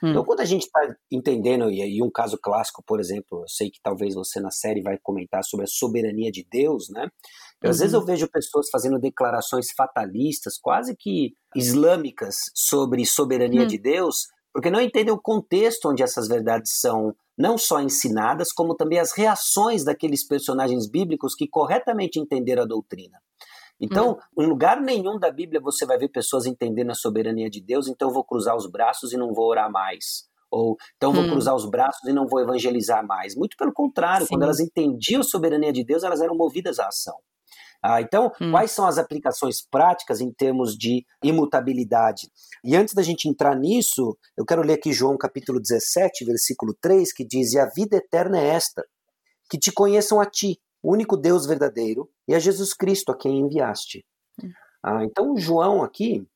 Hum. Então, quando a gente está entendendo, e, e um caso clássico, por exemplo, eu sei que talvez você na série vai comentar sobre a soberania de Deus, né? Uhum. Às vezes eu uhum. vejo pessoas fazendo declarações fatalistas, quase que islâmicas, sobre soberania hum. de Deus, porque não entendem o contexto onde essas verdades são não só ensinadas, como também as reações daqueles personagens bíblicos que corretamente entenderam a doutrina. Então, hum. em lugar nenhum da Bíblia você vai ver pessoas entendendo a soberania de Deus, então eu vou cruzar os braços e não vou orar mais. Ou então vou hum. cruzar os braços e não vou evangelizar mais. Muito pelo contrário, Sim. quando elas entendiam a soberania de Deus, elas eram movidas à ação. Ah, então, hum. quais são as aplicações práticas em termos de imutabilidade? E antes da gente entrar nisso, eu quero ler aqui João capítulo 17, versículo 3, que diz: E a vida eterna é esta, que te conheçam a ti, o único Deus verdadeiro, e a Jesus Cristo a quem enviaste. Hum. Ah, então, João aqui,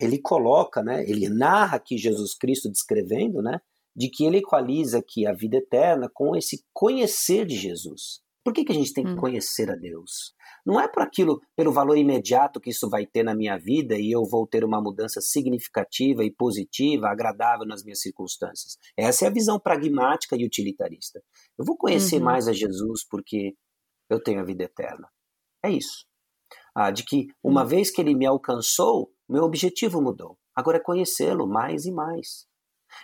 ele coloca, né, ele narra aqui Jesus Cristo descrevendo, né, de que ele equaliza aqui a vida eterna com esse conhecer de Jesus. Por que, que a gente tem que hum. conhecer a Deus? Não é por aquilo, pelo valor imediato que isso vai ter na minha vida e eu vou ter uma mudança significativa e positiva, agradável nas minhas circunstâncias. Essa é a visão pragmática e utilitarista. Eu vou conhecer uhum. mais a Jesus porque eu tenho a vida eterna. É isso. Ah, de que uma uhum. vez que ele me alcançou, meu objetivo mudou. Agora é conhecê-lo mais e mais.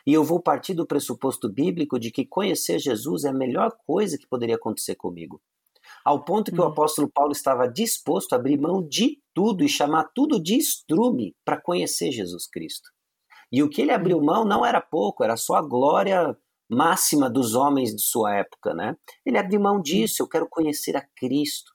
E eu vou partir do pressuposto bíblico de que conhecer Jesus é a melhor coisa que poderia acontecer comigo. Ao ponto que hum. o apóstolo Paulo estava disposto a abrir mão de tudo e chamar tudo de estrume para conhecer Jesus Cristo. E o que ele abriu mão não era pouco, era só a glória máxima dos homens de sua época, né? Ele abriu mão disso, eu quero conhecer a Cristo.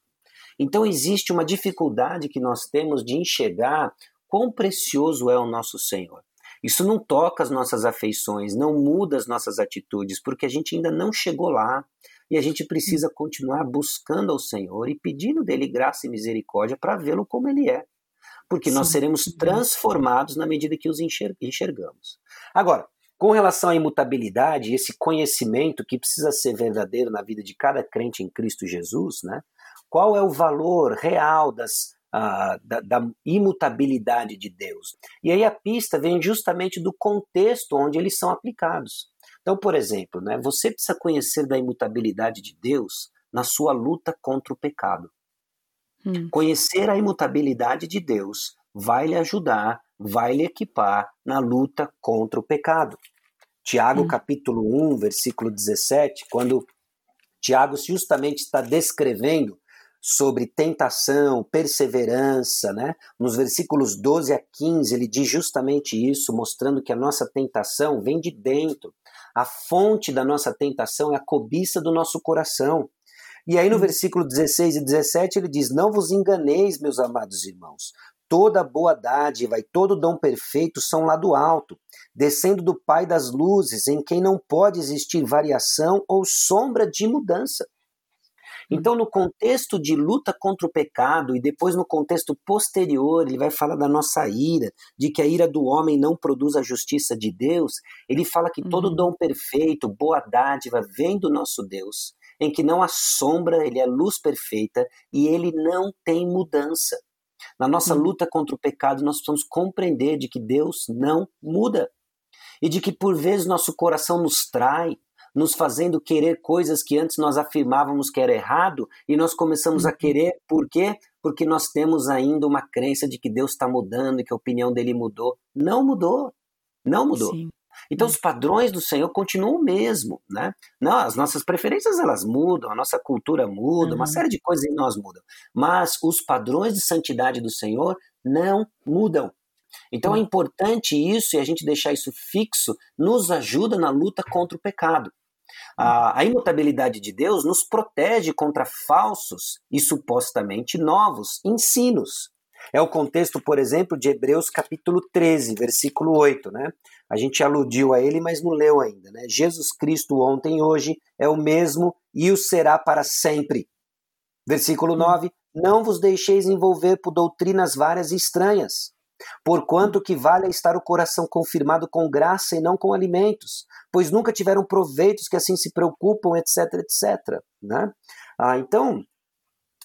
Então existe uma dificuldade que nós temos de enxergar quão precioso é o nosso Senhor. Isso não toca as nossas afeições, não muda as nossas atitudes, porque a gente ainda não chegou lá e a gente precisa continuar buscando ao Senhor e pedindo dele graça e misericórdia para vê-lo como ele é. Porque Sim. nós seremos transformados na medida que os enxergamos. Agora, com relação à imutabilidade, esse conhecimento que precisa ser verdadeiro na vida de cada crente em Cristo Jesus, né? Qual é o valor real das da, da, imutabilidade de Deus. E aí a pista vem justamente do contexto onde eles são aplicados. Então, por exemplo, né, você precisa conhecer da imutabilidade de Deus na sua luta contra o pecado. Hum. Conhecer a imutabilidade de Deus vai lhe ajudar, vai lhe equipar na luta contra o pecado. Tiago, hum. capítulo 1, versículo 17, quando Tiago justamente está descrevendo sobre tentação, perseverança, né? Nos versículos 12 a 15, ele diz justamente isso, mostrando que a nossa tentação vem de dentro. A fonte da nossa tentação é a cobiça do nosso coração. E aí no hum. versículo 16 e 17 ele diz: Não vos enganeis, meus amados irmãos. Toda boa dádiva e todo dom perfeito são lá do alto, descendo do Pai das luzes, em quem não pode existir variação ou sombra de mudança. Então, no contexto de luta contra o pecado e depois no contexto posterior, ele vai falar da nossa ira, de que a ira do homem não produz a justiça de Deus. Ele fala que todo uhum. dom perfeito, boa dádiva, vem do nosso Deus, em que não há sombra, ele é luz perfeita e ele não tem mudança. Na nossa uhum. luta contra o pecado, nós precisamos compreender de que Deus não muda e de que por vezes nosso coração nos trai, nos fazendo querer coisas que antes nós afirmávamos que era errado e nós começamos a uhum. querer, por quê? Porque nós temos ainda uma crença de que Deus está mudando e que a opinião dele mudou. Não mudou. Não mudou. Sim. Então os padrões do Senhor continuam o mesmo, né? Não, as nossas preferências elas mudam, a nossa cultura muda, uhum. uma série de coisas em nós mudam, mas os padrões de santidade do Senhor não mudam. Então é uhum. importante isso e a gente deixar isso fixo nos ajuda na luta contra o pecado. A, a imutabilidade de Deus nos protege contra falsos e supostamente novos ensinos. É o contexto, por exemplo, de Hebreus capítulo 13, versículo 8, né? A gente aludiu a ele, mas não leu ainda, né? Jesus Cristo ontem e hoje é o mesmo e o será para sempre. Versículo 9: Não vos deixeis envolver por doutrinas várias e estranhas, Porquanto que vale estar o coração confirmado com graça e não com alimentos, pois nunca tiveram proveitos que assim se preocupam, etc, etc. Né? Ah, então,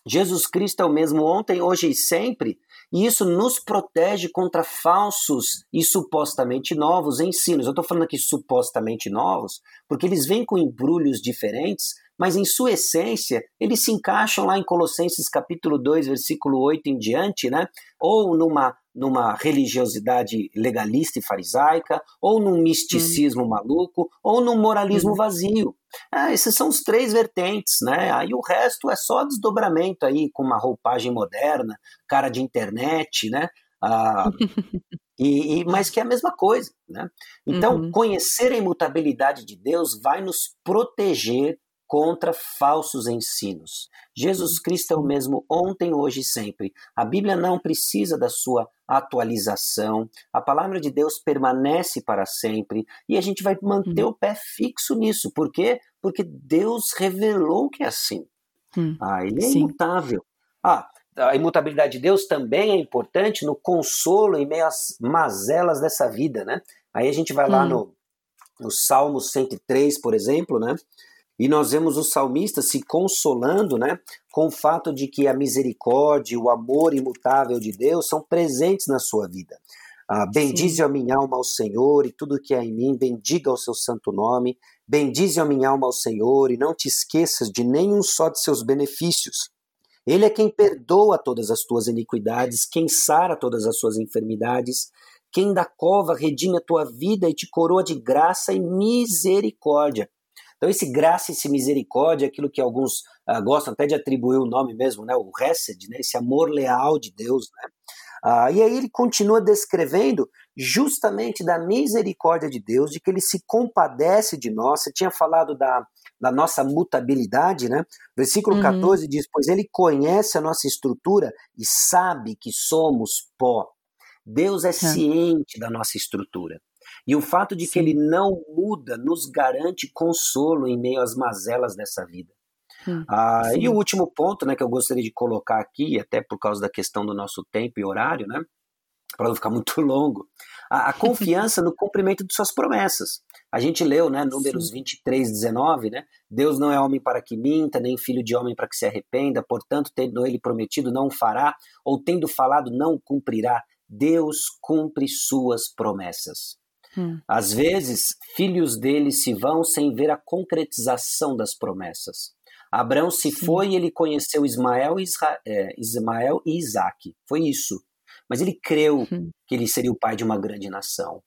Jesus Cristo é o mesmo ontem, hoje e sempre, e isso nos protege contra falsos e supostamente novos ensinos. Eu estou falando aqui supostamente novos, porque eles vêm com embrulhos diferentes, mas em sua essência, eles se encaixam lá em Colossenses capítulo 2, versículo 8 em diante, né? Ou numa numa religiosidade legalista e farisaica, ou num misticismo hum. maluco, ou num moralismo hum. vazio. É, esses são os três vertentes, né? Aí o resto é só desdobramento aí, com uma roupagem moderna, cara de internet, né? Ah, <laughs> e, e, mas que é a mesma coisa, né? Então, uhum. conhecer a imutabilidade de Deus vai nos proteger contra falsos ensinos. Jesus Cristo é o mesmo ontem, hoje e sempre. A Bíblia não precisa da sua atualização. A palavra de Deus permanece para sempre e a gente vai manter hum. o pé fixo nisso. Por quê? Porque Deus revelou que é assim. Hum. Ah, ele é Sim. imutável. Ah, a imutabilidade de Deus também é importante no consolo em meio às mazelas dessa vida, né? Aí a gente vai lá hum. no, no Salmo 103, por exemplo, né? E nós vemos o salmista se consolando, né, com o fato de que a misericórdia, o amor imutável de Deus são presentes na sua vida. Ah, bendize a minha alma ao Senhor e tudo que há em mim, bendiga o seu santo nome. Bendize a minha alma ao Senhor e não te esqueças de nenhum só de seus benefícios. Ele é quem perdoa todas as tuas iniquidades, quem sara todas as suas enfermidades, quem da cova redime a tua vida e te coroa de graça e misericórdia. Então, esse graça e esse misericórdia aquilo que alguns uh, gostam até de atribuir o nome mesmo, né? o Hesed, né? esse amor leal de Deus. Né? Uh, e aí ele continua descrevendo justamente da misericórdia de Deus, de que ele se compadece de nós. Você tinha falado da, da nossa mutabilidade, né? Versículo uhum. 14 diz: Pois ele conhece a nossa estrutura e sabe que somos pó. Deus é, é. ciente da nossa estrutura. E o fato de Sim. que ele não muda nos garante consolo em meio às mazelas dessa vida. Hum, ah, e o último ponto né, que eu gostaria de colocar aqui, até por causa da questão do nosso tempo e horário, né, para não ficar <laughs> muito longo, a, a confiança no cumprimento de suas promessas. A gente leu, né, Números Sim. 23, 19, né? Deus não é homem para que minta, nem filho de homem para que se arrependa, portanto, tendo ele prometido, não fará, ou tendo falado, não cumprirá. Deus cumpre suas promessas. Hum. Às vezes, filhos dele se vão sem ver a concretização das promessas. Abraão se Sim. foi e ele conheceu Ismael e, Isra é, Ismael e Isaac. Foi isso. Mas ele creu hum. que ele seria o pai de uma grande nação.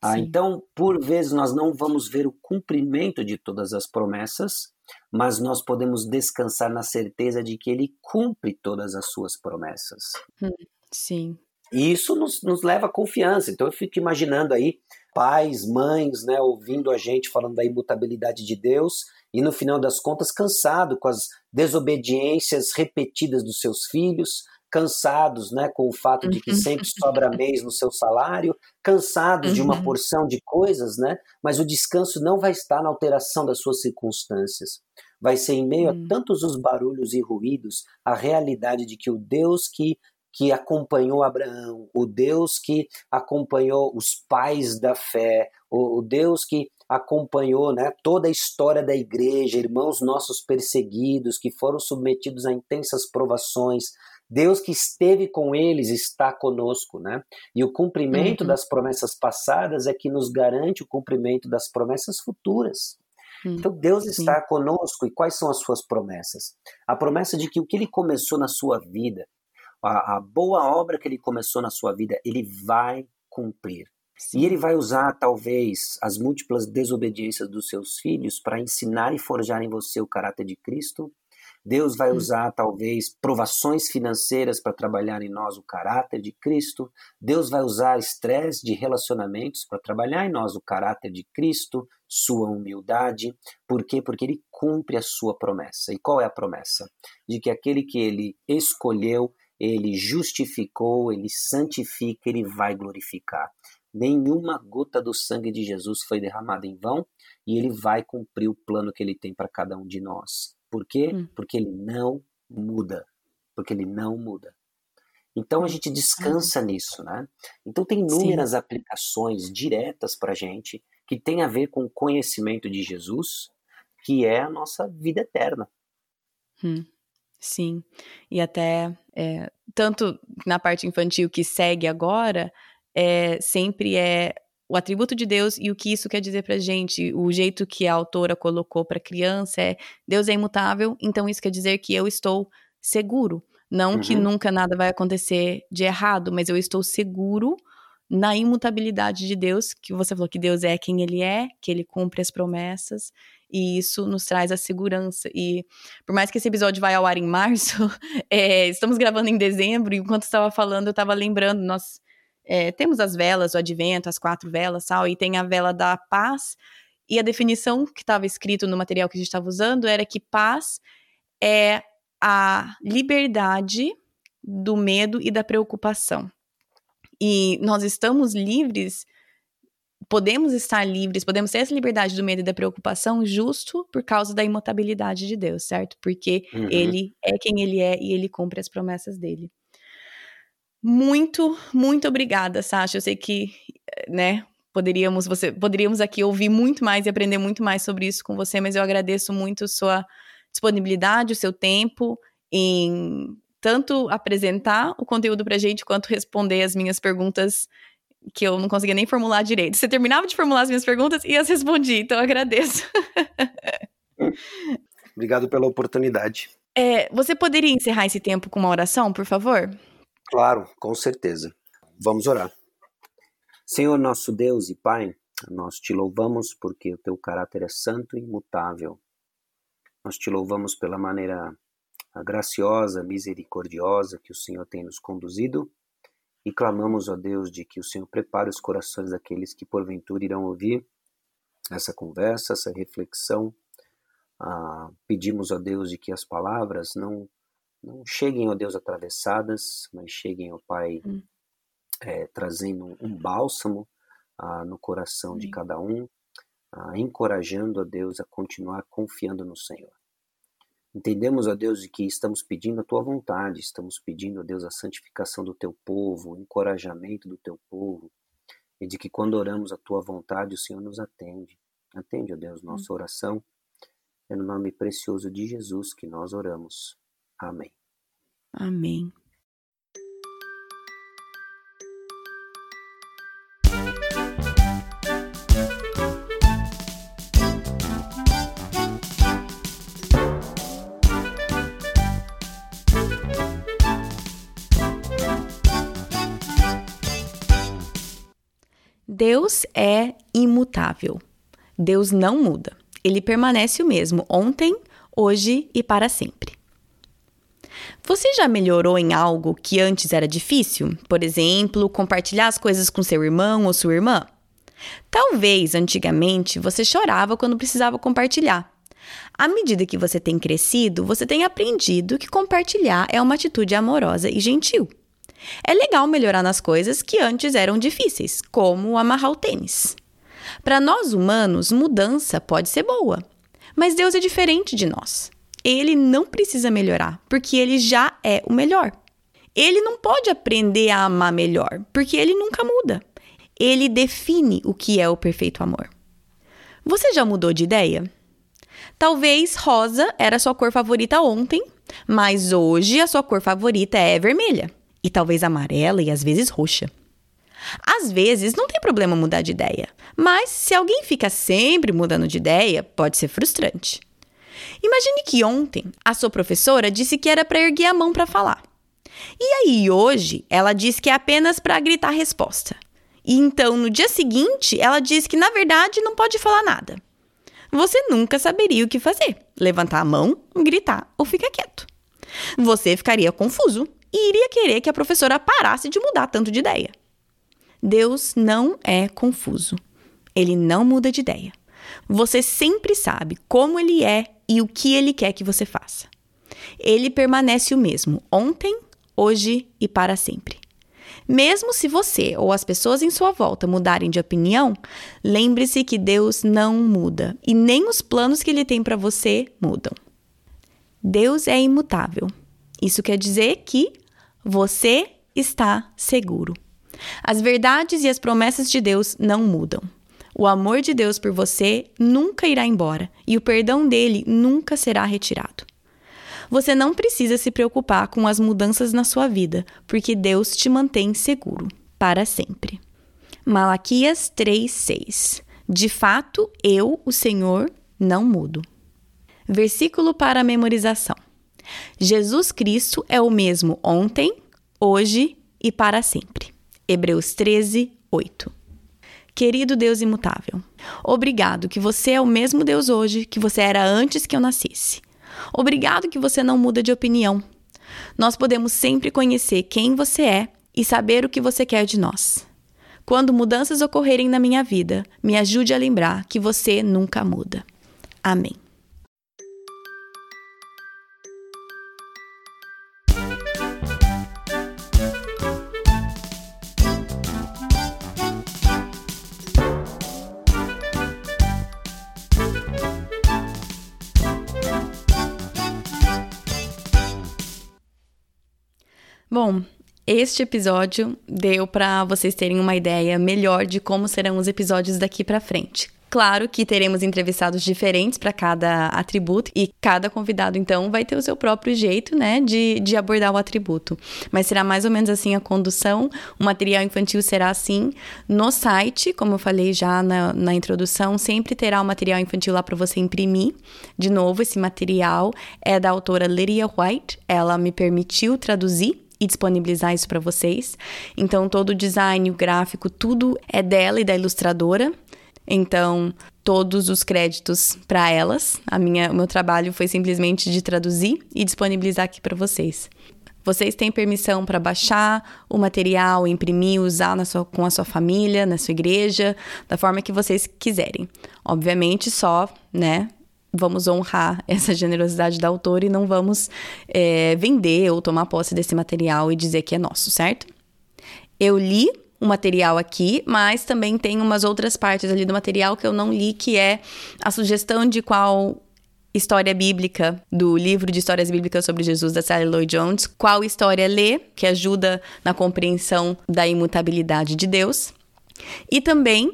Ah, então, por vezes, nós não vamos ver o cumprimento de todas as promessas, mas nós podemos descansar na certeza de que ele cumpre todas as suas promessas. Hum. Sim. E isso nos, nos leva à confiança. Então, eu fico imaginando aí pais, mães, né, ouvindo a gente falando da imutabilidade de Deus e no final das contas cansado com as desobediências repetidas dos seus filhos, cansados, né, com o fato de que sempre uhum. sobra <laughs> mês no seu salário, cansados de uma uhum. porção de coisas, né, mas o descanso não vai estar na alteração das suas circunstâncias. Vai ser em meio a hum. tantos os barulhos e ruídos, a realidade de que o Deus que que acompanhou Abraão, o Deus que acompanhou os pais da fé, o, Deus que acompanhou né, toda a história da igreja, irmãos nossos perseguidos que foram submetidos a intensas provações. Deus que esteve com eles está conosco, né? E o cumprimento uhum. das promessas passadas é que nos garante o cumprimento das promessas futuras. Uhum. Então Deus Sim. está conosco e quais são as suas promessas? A promessa de que o que ele começou na sua vida, a, a boa obra que ele começou na sua vida, ele vai cumprir. E ele vai usar, talvez, as múltiplas desobediências dos seus filhos para ensinar e forjar em você o caráter de Cristo. Deus vai hum. usar, talvez, provações financeiras para trabalhar em nós o caráter de Cristo. Deus vai usar estresse de relacionamentos para trabalhar em nós o caráter de Cristo, sua humildade. Por quê? Porque ele cumpre a sua promessa. E qual é a promessa? De que aquele que ele escolheu, ele justificou, ele santifica, ele vai glorificar. Nenhuma gota do sangue de Jesus foi derramada em vão e ele vai cumprir o plano que ele tem para cada um de nós. Por quê? Hum. Porque ele não muda. Porque ele não muda. Então a gente descansa nisso, né? Então tem inúmeras Sim. aplicações diretas para a gente que tem a ver com o conhecimento de Jesus, que é a nossa vida eterna. Hum. Sim, e até é, tanto na parte infantil que segue agora, é, sempre é o atributo de Deus e o que isso quer dizer pra gente. O jeito que a autora colocou para criança é: Deus é imutável, então isso quer dizer que eu estou seguro. Não uhum. que nunca nada vai acontecer de errado, mas eu estou seguro na imutabilidade de Deus, que você falou que Deus é quem ele é, que ele cumpre as promessas e isso nos traz a segurança. E por mais que esse episódio vai ao ar em março, <laughs> é, estamos gravando em dezembro, e enquanto estava falando, eu estava lembrando, nós é, temos as velas, o advento, as quatro velas, tal, e tem a vela da paz, e a definição que estava escrito no material que a gente estava usando era que paz é a liberdade do medo e da preocupação. E nós estamos livres podemos estar livres, podemos ter essa liberdade do medo e da preocupação justo por causa da imutabilidade de Deus, certo? Porque uhum. ele é quem ele é e ele cumpre as promessas dele. Muito, muito obrigada, Sasha. Eu sei que, né, poderíamos você poderíamos aqui ouvir muito mais e aprender muito mais sobre isso com você, mas eu agradeço muito sua disponibilidade, o seu tempo em tanto apresentar o conteúdo pra gente quanto responder as minhas perguntas que eu não conseguia nem formular direito. Você terminava de formular as minhas perguntas e as respondi, então eu agradeço. <laughs> Obrigado pela oportunidade. É, você poderia encerrar esse tempo com uma oração, por favor? Claro, com certeza. Vamos orar. Senhor nosso Deus e Pai, nós te louvamos porque o teu caráter é santo e imutável. Nós te louvamos pela maneira graciosa, misericordiosa que o Senhor tem nos conduzido e clamamos, ó Deus, de que o Senhor prepare os corações daqueles que porventura irão ouvir essa conversa, essa reflexão. Ah, pedimos, ó Deus, de que as palavras não, não cheguem, ó Deus, atravessadas, mas cheguem, ó Pai, hum. é, trazendo um bálsamo ah, no coração hum. de cada um, ah, encorajando, ó Deus, a continuar confiando no Senhor. Entendemos, ó Deus, de que estamos pedindo a tua vontade, estamos pedindo, ó Deus, a santificação do teu povo, o encorajamento do teu povo, e de que quando oramos a tua vontade, o Senhor nos atende. Atende, ó Deus, nossa oração. É no nome precioso de Jesus que nós oramos. Amém. Amém. Deus é imutável. Deus não muda. Ele permanece o mesmo ontem, hoje e para sempre. Você já melhorou em algo que antes era difícil? Por exemplo, compartilhar as coisas com seu irmão ou sua irmã? Talvez antigamente você chorava quando precisava compartilhar. À medida que você tem crescido, você tem aprendido que compartilhar é uma atitude amorosa e gentil. É legal melhorar nas coisas que antes eram difíceis, como amarrar o tênis. Para nós humanos, mudança pode ser boa, mas Deus é diferente de nós. Ele não precisa melhorar, porque ele já é o melhor. Ele não pode aprender a amar melhor, porque ele nunca muda. Ele define o que é o perfeito amor. Você já mudou de ideia? Talvez rosa era sua cor favorita ontem, mas hoje a sua cor favorita é vermelha e talvez amarela e às vezes roxa. Às vezes não tem problema mudar de ideia, mas se alguém fica sempre mudando de ideia, pode ser frustrante. Imagine que ontem a sua professora disse que era para erguer a mão para falar. E aí hoje ela diz que é apenas para gritar resposta. E então no dia seguinte ela diz que na verdade não pode falar nada. Você nunca saberia o que fazer: levantar a mão, gritar ou ficar quieto. Você ficaria confuso e iria querer que a professora parasse de mudar tanto de ideia. Deus não é confuso. Ele não muda de ideia. Você sempre sabe como ele é e o que ele quer que você faça. Ele permanece o mesmo ontem, hoje e para sempre. Mesmo se você ou as pessoas em sua volta mudarem de opinião, lembre-se que Deus não muda e nem os planos que ele tem para você mudam. Deus é imutável. Isso quer dizer que você está seguro. As verdades e as promessas de Deus não mudam. O amor de Deus por você nunca irá embora e o perdão dele nunca será retirado. Você não precisa se preocupar com as mudanças na sua vida, porque Deus te mantém seguro para sempre. Malaquias 3:6. De fato, eu, o Senhor, não mudo. Versículo para memorização. Jesus Cristo é o mesmo ontem, hoje e para sempre. Hebreus 13, 8. Querido Deus imutável, obrigado que você é o mesmo Deus hoje que você era antes que eu nascesse. Obrigado que você não muda de opinião. Nós podemos sempre conhecer quem você é e saber o que você quer de nós. Quando mudanças ocorrerem na minha vida, me ajude a lembrar que você nunca muda. Amém. Bom, este episódio deu para vocês terem uma ideia melhor de como serão os episódios daqui para frente. Claro que teremos entrevistados diferentes para cada atributo e cada convidado, então, vai ter o seu próprio jeito, né, de, de abordar o atributo. Mas será mais ou menos assim a condução. O material infantil será assim. No site, como eu falei já na, na introdução, sempre terá o material infantil lá para você imprimir. De novo, esse material é da autora Lydia White. Ela me permitiu traduzir e disponibilizar isso para vocês. Então, todo o design, o gráfico, tudo é dela e da ilustradora. Então, todos os créditos para elas. A minha, o meu trabalho foi simplesmente de traduzir e disponibilizar aqui para vocês. Vocês têm permissão para baixar o material, imprimir, usar sua, com a sua família, na sua igreja, da forma que vocês quiserem. Obviamente, só, né, vamos honrar <laughs> essa generosidade da autora e não vamos é, vender ou tomar posse desse material e dizer que é nosso, certo? Eu li o material aqui, mas também tem umas outras partes ali do material que eu não li, que é a sugestão de qual história bíblica do livro de histórias bíblicas sobre Jesus da Sally Lloyd Jones, qual história ler, que ajuda na compreensão da imutabilidade de Deus. E também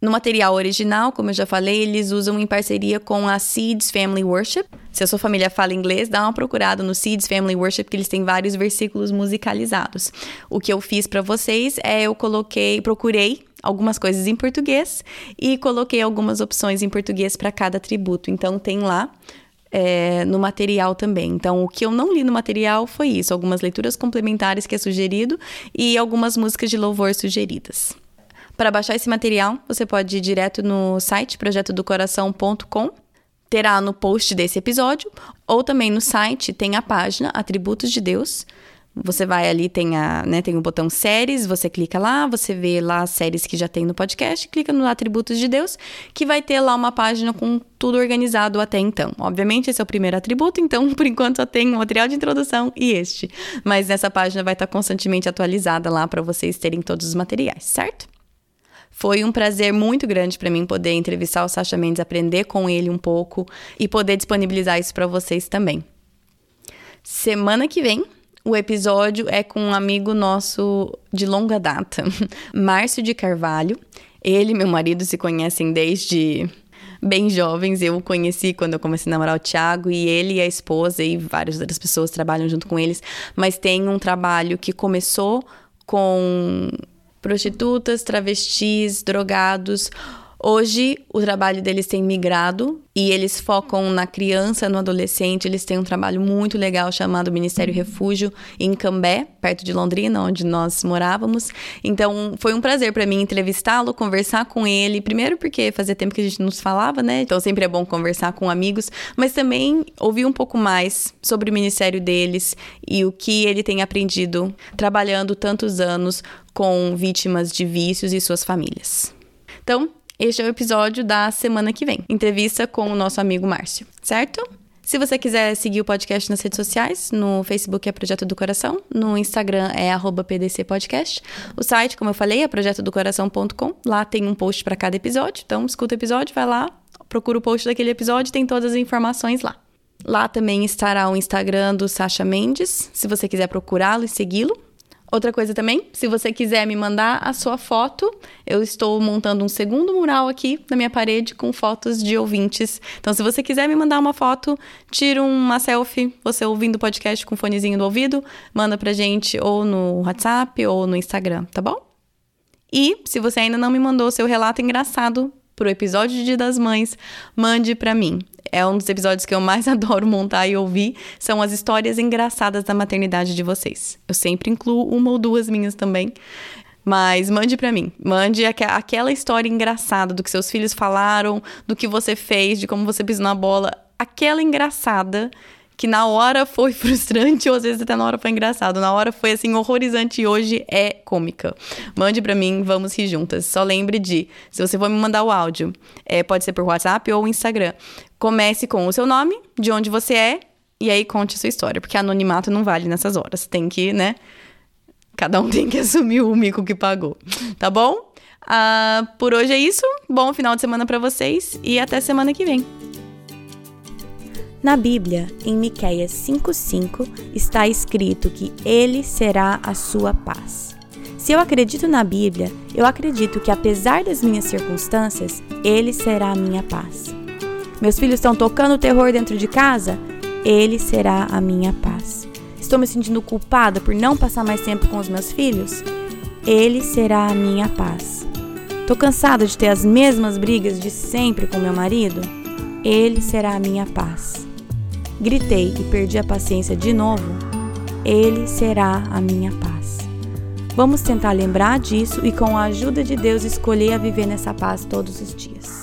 no material original, como eu já falei, eles usam em parceria com a Seeds Family Worship. Se a sua família fala inglês, dá uma procurada no Seeds Family Worship, que eles têm vários versículos musicalizados. O que eu fiz para vocês é eu coloquei, procurei algumas coisas em português e coloquei algumas opções em português para cada atributo. Então tem lá é, no material também. Então, o que eu não li no material foi isso: algumas leituras complementares que é sugerido e algumas músicas de louvor sugeridas. Para baixar esse material, você pode ir direto no site projetodocoração.com. Terá no post desse episódio, ou também no site tem a página Atributos de Deus. Você vai ali, tem, a, né, tem o botão séries, você clica lá, você vê lá as séries que já tem no podcast, clica no Atributos de Deus, que vai ter lá uma página com tudo organizado até então. Obviamente, esse é o primeiro atributo, então, <laughs> por enquanto, só tem o material de introdução e este. Mas nessa página vai estar constantemente atualizada lá para vocês terem todos os materiais, certo? Foi um prazer muito grande para mim poder entrevistar o Sacha Mendes, aprender com ele um pouco e poder disponibilizar isso para vocês também. Semana que vem, o episódio é com um amigo nosso de longa data, <laughs> Márcio de Carvalho. Ele e meu marido se conhecem desde bem jovens. Eu o conheci quando eu comecei a namorar o Thiago e ele e a esposa e várias outras pessoas trabalham junto com eles, mas tem um trabalho que começou com prostitutas, travestis, drogados. Hoje, o trabalho deles tem migrado e eles focam na criança, no adolescente. Eles têm um trabalho muito legal chamado Ministério Refúgio em Cambé, perto de Londrina, onde nós morávamos. Então, foi um prazer para mim entrevistá-lo, conversar com ele. Primeiro, porque fazia tempo que a gente não se falava, né? Então, sempre é bom conversar com amigos, mas também ouvir um pouco mais sobre o ministério deles e o que ele tem aprendido trabalhando tantos anos com vítimas de vícios e suas famílias. Então, este é o episódio da semana que vem. Entrevista com o nosso amigo Márcio, certo? Se você quiser seguir o podcast nas redes sociais, no Facebook é Projeto do Coração, no Instagram é @pdcpodcast. O site, como eu falei, é projetodocoração.com. Lá tem um post para cada episódio. Então, escuta o episódio, vai lá, procura o post daquele episódio, tem todas as informações lá. Lá também estará o Instagram do Sasha Mendes, se você quiser procurá-lo e segui-lo. Outra coisa também, se você quiser me mandar a sua foto, eu estou montando um segundo mural aqui na minha parede com fotos de ouvintes. Então, se você quiser me mandar uma foto, tira uma selfie, você ouvindo o podcast com o fonezinho do ouvido, manda pra gente ou no WhatsApp ou no Instagram, tá bom? E se você ainda não me mandou seu relato engraçado pro episódio de Dia das Mães, mande para mim é um dos episódios que eu mais <laughs> adoro montar e ouvir, são as histórias engraçadas da maternidade de vocês. Eu sempre incluo uma ou duas minhas também. Mas mande para mim. Mande aqu aquela história engraçada do que seus filhos falaram, do que você fez, de como você pisou na bola. Aquela engraçada que na hora foi <laughs> frustrante ou às vezes até na hora foi engraçado. Na hora foi assim horrorizante e hoje é cômica. Mande para mim, vamos rir juntas. Só lembre de, se você for me mandar o áudio, é, pode ser por WhatsApp ou Instagram. Comece com o seu nome, de onde você é e aí conte a sua história, porque anonimato não vale nessas horas. Tem que, né? Cada um <laughs> tem que assumir o mico que pagou, tá bom? Uh, por hoje é isso. Bom final de semana para vocês e até semana que vem. Na Bíblia, em Miqueias 5:5, está escrito que ele será a sua paz. Se eu acredito na Bíblia, eu acredito que apesar das minhas circunstâncias, ele será a minha paz. Meus filhos estão tocando terror dentro de casa? Ele será a minha paz. Estou me sentindo culpada por não passar mais tempo com os meus filhos? Ele será a minha paz. Tô cansada de ter as mesmas brigas de sempre com meu marido? Ele será a minha paz gritei e perdi a paciência de novo, Ele será a minha paz. Vamos tentar lembrar disso e, com a ajuda de Deus, escolher a viver nessa paz todos os dias.